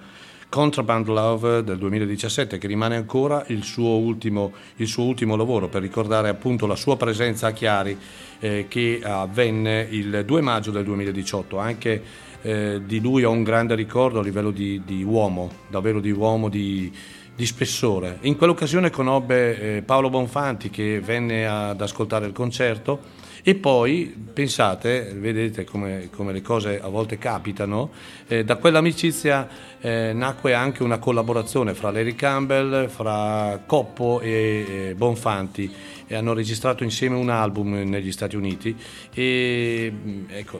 Contraband Love del 2017 che rimane ancora il suo ultimo, il suo ultimo lavoro per ricordare appunto la sua presenza a Chiari eh, che avvenne il 2 maggio del 2018 anche eh, di lui ho un grande ricordo a livello di, di uomo davvero di uomo di, di spessore. In quell'occasione conobbe eh, Paolo Bonfanti che venne ad ascoltare il concerto e poi pensate, vedete come, come le cose a volte capitano, eh, da quell'amicizia eh, nacque anche una collaborazione fra Larry Campbell, fra Coppo e, e Bonfanti e hanno registrato insieme un album negli Stati Uniti e ecco,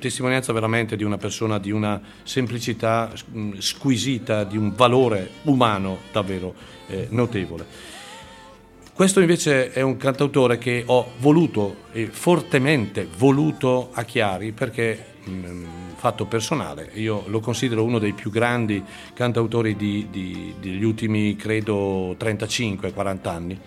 testimonianza veramente di una persona di una semplicità mh, squisita, di un valore umano davvero eh, notevole. Questo invece è un cantautore che ho voluto e fortemente voluto a Chiari perché mh, fatto personale, io lo considero uno dei più grandi cantautori di, di, degli ultimi credo 35-40 anni.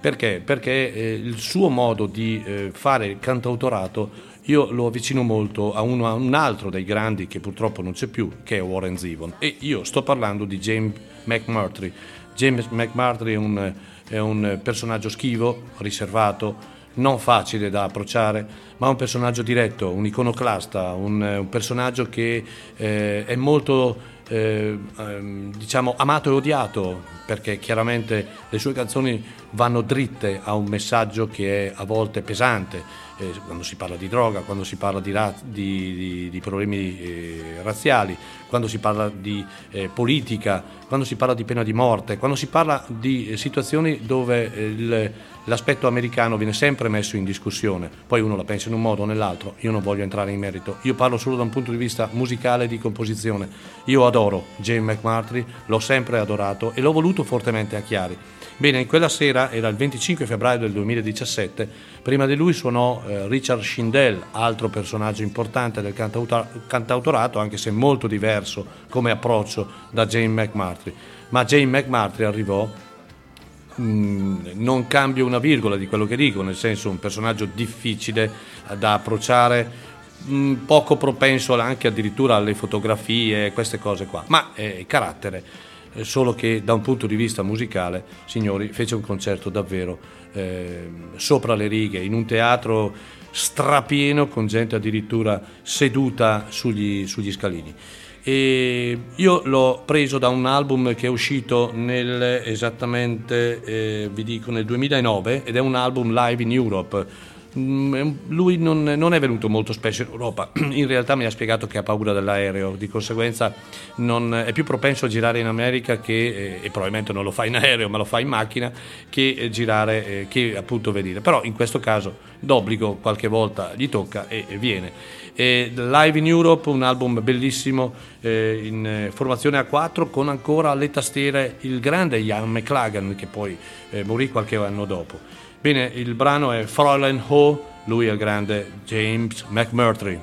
Perché? Perché eh, il suo modo di eh, fare il cantautorato io lo avvicino molto a, uno, a, un altro dei grandi che purtroppo non c'è più, che è Warren Zevon. E io sto parlando di James McMurtry. James McMurtry è un è un personaggio schivo, riservato, non facile da approcciare, ma un personaggio diretto, un iconoclasta, un, un personaggio che eh, è molto eh, ehm, diciamo amato e odiato perché chiaramente le sue canzoni vanno dritte a un messaggio che è a volte pesante eh, quando si parla di droga, quando si parla di, ra- di, di, di problemi eh, razziali, quando si parla di eh, politica, quando si parla di pena di morte, quando si parla di eh, situazioni dove eh, il, l'aspetto americano viene sempre messo in discussione. Poi uno la pensa in un modo o nell'altro, io non voglio entrare in merito, io parlo solo da un punto di vista musicale e di composizione. Io adoro James McMurtry, l'ho sempre adorato e l'ho voluto fortemente a Chiari. Bene, in quella sera, era il 25 febbraio del 2017, prima di lui suonò eh, Richard Schindel, altro personaggio importante del cantautor- cantautorato, anche se molto diverso come approccio da Jane McMurtry. Ma Jane McMurtry arrivò mm, non cambio una virgola di quello che dico, nel senso un personaggio difficile da approcciare, mm, poco propenso anche addirittura alle fotografie, queste cose qua, ma è carattere eh, solo che da un punto di vista musicale, signori, fece un concerto davvero eh, sopra le righe, in un teatro strapieno con gente addirittura seduta sugli, sugli scalini. E io l'ho preso da un album che è uscito nel, esattamente, eh, vi dico, nel 2009 ed è un album live in Europe lui non, non, è venuto molto spesso in Europa, in realtà mi ha spiegato che ha paura dell'aereo, di conseguenza è più propenso a girare in America che, eh, e probabilmente non lo fa in aereo ma lo fa in macchina, che eh, girare, eh, che appunto venire. Però in questo caso d'obbligo qualche volta gli tocca e, e viene. E Live in Europe, un album bellissimo eh, in formazione a 4 con ancora alle tastiere il grande Ian McLagan che poi eh, morì qualche anno dopo. Bene, il brano è Fräulein Ho, lui è il grande James McMurtry.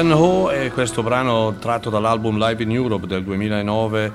Ho è questo brano tratto dall'album Live in Europe del 2009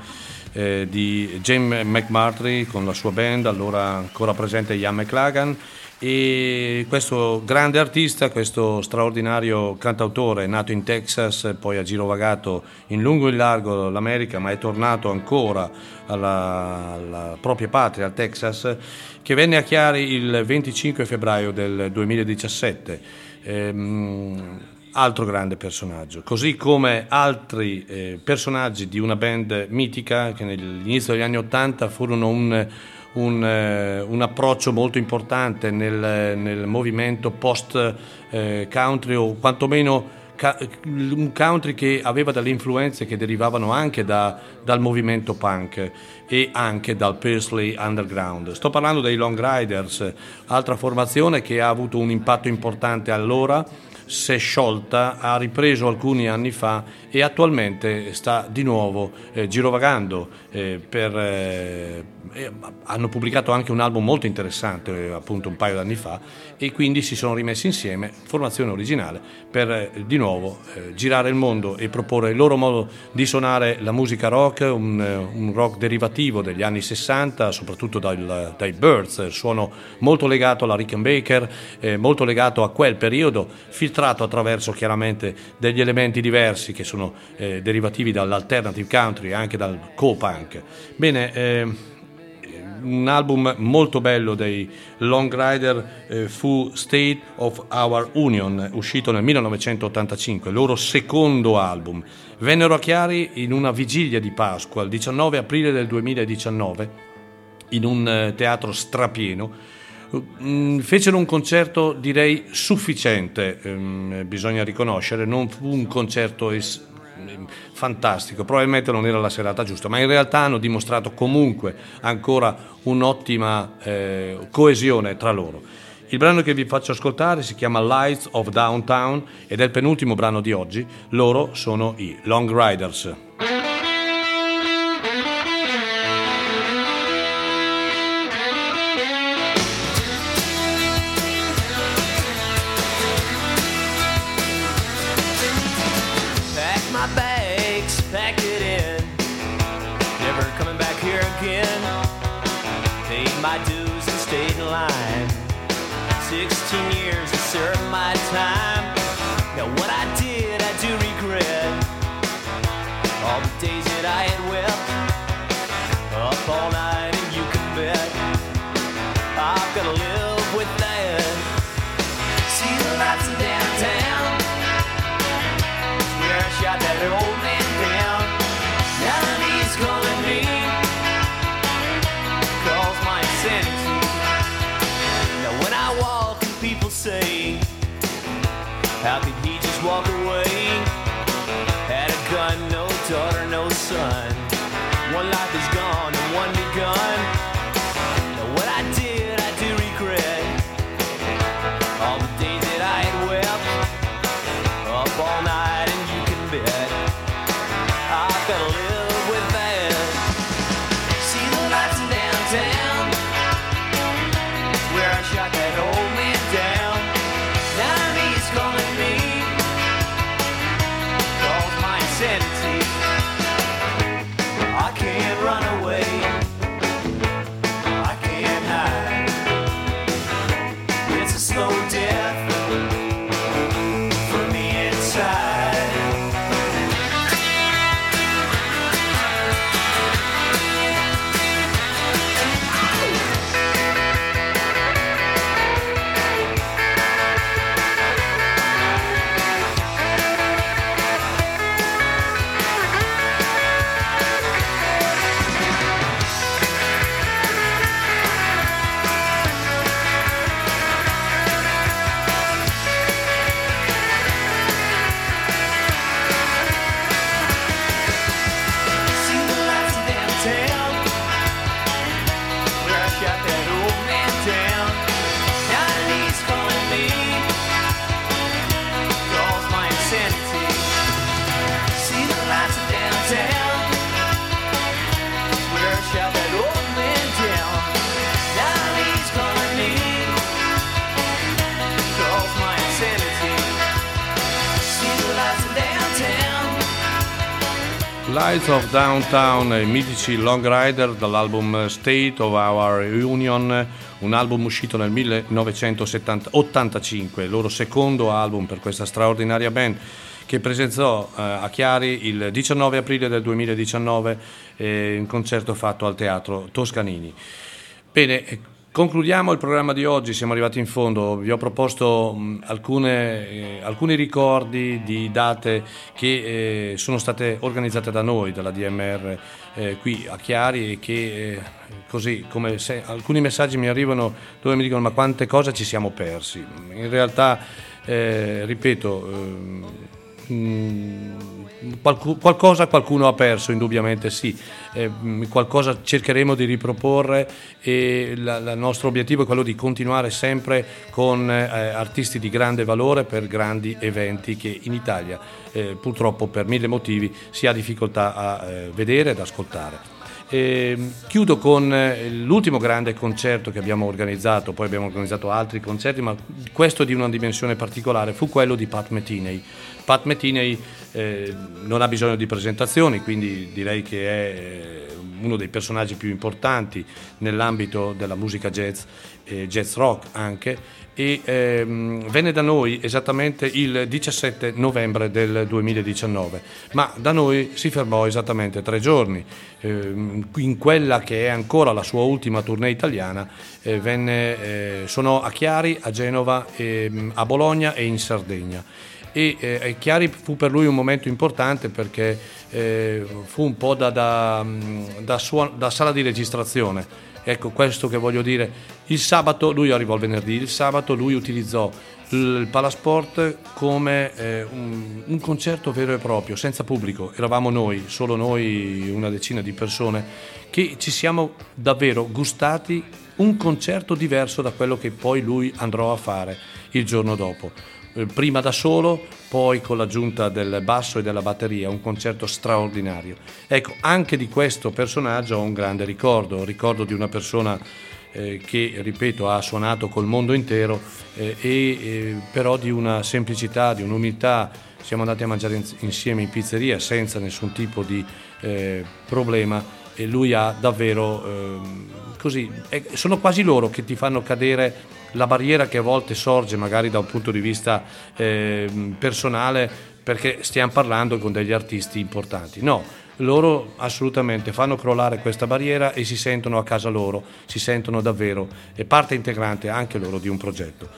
eh, di James McMurtry con la sua band, allora ancora presente Ian McLagan e questo grande artista, questo straordinario cantautore nato in Texas, poi ha girovagato in lungo e in largo l'America, ma è tornato ancora alla, alla propria patria, al Texas, che venne a Chiari il 25 febbraio del 2017. Ehm, altro grande personaggio, così come altri eh, personaggi di una band mitica che nell'inizio degli anni Ottanta furono un, un, eh, un approccio molto importante nel, nel movimento post eh, o quantomeno un country che aveva delle influenze che derivavano anche da- dal movimento punk e anche dal Paisley Underground. Sto parlando dei Long Riders, altra formazione che ha avuto un impatto importante allora si è sciolta, ha ripreso alcuni anni fa e attualmente sta di nuovo eh, girovagando. eh, per, eh, hanno pubblicato anche un album molto interessante eh, appunto un paio d'anni fa e quindi si sono rimessi insieme, formazione originale, per eh, di nuovo eh, girare il mondo e proporre il loro modo di suonare la musica rock, un, eh, un rock derivativo degli anni 60, soprattutto dal- dai Birds, il suono molto legato alla Rickenbacker, eh, molto legato a quel periodo, filtrato attraverso chiaramente degli elementi diversi che sono eh, derivativi dall'alternative country e anche dal co-punk. Bene, ehm, un album molto bello dei Long Rider eh, fu State of Our Union, uscito nel 1985, il loro secondo album. Vennero a Chiari in una vigilia di Pasqua, il 19 aprile del 2019, in un eh, teatro strapieno. Mm, Fecero un concerto direi sufficiente, ehm, bisogna riconoscere, non fu un concerto es- fantastico, probabilmente non era la serata giusta, ma in realtà hanno dimostrato comunque ancora un'ottima eh, coesione tra loro. Il brano che vi faccio ascoltare si chiama Lights of Downtown ed è il penultimo brano di oggi, loro sono i Long Riders. Lights of Downtown, i mitici Long Rider dall'album State of Our Union, un album uscito nel 1985, il loro secondo album per questa straordinaria band che presentò eh, a Chiari il 19 aprile del 2019 eh, in concerto fatto al Teatro Toscanini. Bene, eh, concludiamo il programma di oggi, siamo arrivati in fondo, vi ho proposto mh, alcune, eh, alcuni ricordi di date che eh, sono state organizzate da noi, dalla DMR eh, qui a Chiari e che eh, così come se, alcuni messaggi mi arrivano dove mi dicono ma quante cose ci siamo persi. In realtà, eh, ripeto, ehm, Mm, qualcosa qualcuno ha perso, indubbiamente sì, Eh, mm, qualcosa cercheremo di riproporre e il nostro obiettivo è quello di continuare sempre con eh, artisti di grande valore per grandi eventi che in Italia eh, purtroppo per mille motivi si ha difficoltà a eh, vedere ed ascoltare. E chiudo con eh, l'ultimo grande concerto che abbiamo organizzato, poi abbiamo organizzato altri concerti, ma questo di una dimensione particolare fu quello di Pat Metiney. Pat Metiney eh, non ha bisogno di presentazioni, quindi direi che è eh, uno dei personaggi più importanti nell'ambito della musica jazz, e jazz rock anche, e ehm, venne da noi esattamente il 17 novembre del 2019, ma da noi si fermò esattamente tre giorni. Ehm, in quella che è ancora la sua ultima tournée italiana, eh, venne, eh, suonò a Chiari, a Genova, ehm, a Bologna e in Sardegna e eh, Chiari fu per lui un momento importante perché eh, fu un po' da, da, da, suon- da sala di registrazione. Ecco questo che voglio dire. Il sabato, lui arrivò il venerdì, il sabato lui utilizzò il Palasport come eh, un, un concerto vero e proprio, senza pubblico. Eravamo noi, solo noi, una decina di persone, che ci siamo davvero gustati un concerto diverso da quello che poi lui andrò a fare il giorno dopo prima da solo, poi con l'aggiunta del basso e della batteria, un concerto straordinario. Ecco, anche di questo personaggio ho un grande ricordo, ricordo di una persona eh, che, ripeto, ha suonato col mondo intero eh, e eh, però di una semplicità, di un'umiltà. Siamo andati a mangiare ins- insieme in pizzeria senza nessun tipo di eh, problema e lui ha davvero ehm, così, eh, sono quasi loro che ti fanno cadere la barriera che a volte sorge magari da un punto di vista ehm, personale perché stiamo parlando con degli artisti importanti. No, loro assolutamente fanno crollare questa barriera e si sentono a casa loro, si sentono davvero e parte integrante anche loro di un progetto.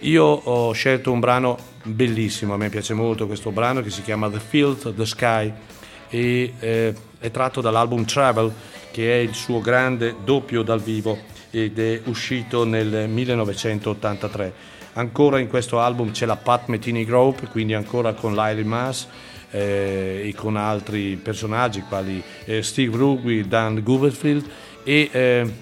Io ho scelto un brano bellissimo, a me piace molto questo brano che si chiama The Field, The Sky e eh, è tratto dall'album Travel che è il suo grande doppio dal vivo ed è uscito nel 1983. Ancora in questo album c'è la Pat Metini Group, quindi ancora con Lyle Mass eh, e con altri personaggi quali eh, Steve Rugby, Dan Guberfield e eh,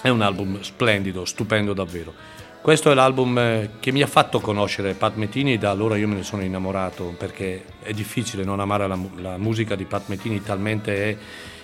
è un album splendido, stupendo davvero. Questo è l'album eh, che mi ha fatto conoscere Pat Metini e da allora io me ne sono innamorato perché è difficile non amare la, la musica di Pat Metini, talmente è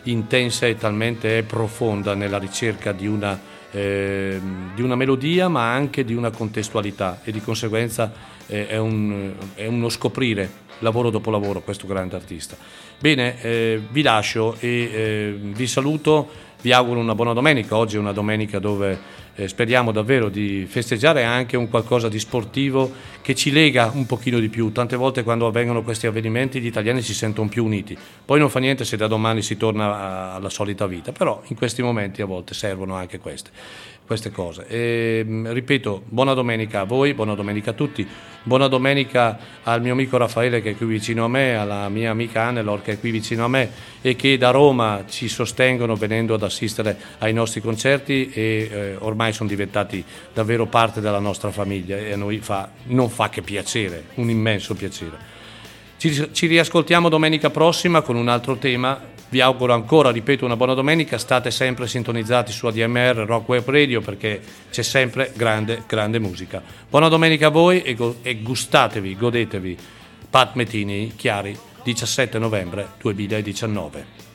intensa e talmente è profonda nella ricerca di una, eh, di una melodia ma anche di una contestualità e di conseguenza eh, è, un, è, uno scoprire lavoro dopo lavoro questo grande artista. Bene, eh, vi lascio e eh, vi saluto, vi auguro una buona domenica, oggi è una domenica dove eh, speriamo davvero di festeggiare anche un qualcosa di sportivo che ci lega un pochino di più. Tante volte quando avvengono questi avvenimenti gli italiani si sentono più uniti. Poi non fa niente se da domani si torna alla solita vita, però in questi momenti a volte servono anche queste, queste cose. E, ripeto, buona domenica a voi, buona domenica a tutti. Buona domenica al mio amico Raffaele che è qui vicino a me, alla mia amica Annelor che è qui vicino a me e che da Roma ci sostengono venendo ad assistere ai nostri concerti e eh, ormai sono diventati davvero parte della nostra famiglia e a noi fa, non fa che piacere, un immenso piacere. Ci, ci riascoltiamo domenica prossima con un altro tema vi auguro ancora, ripeto, una buona domenica. State sempre sintonizzati su ADMR Rock Web Radio perché c'è sempre grande, grande musica. Buona domenica a voi e, go- e gustatevi, godetevi. Pat Metini, Chiari, 17 novembre 2019.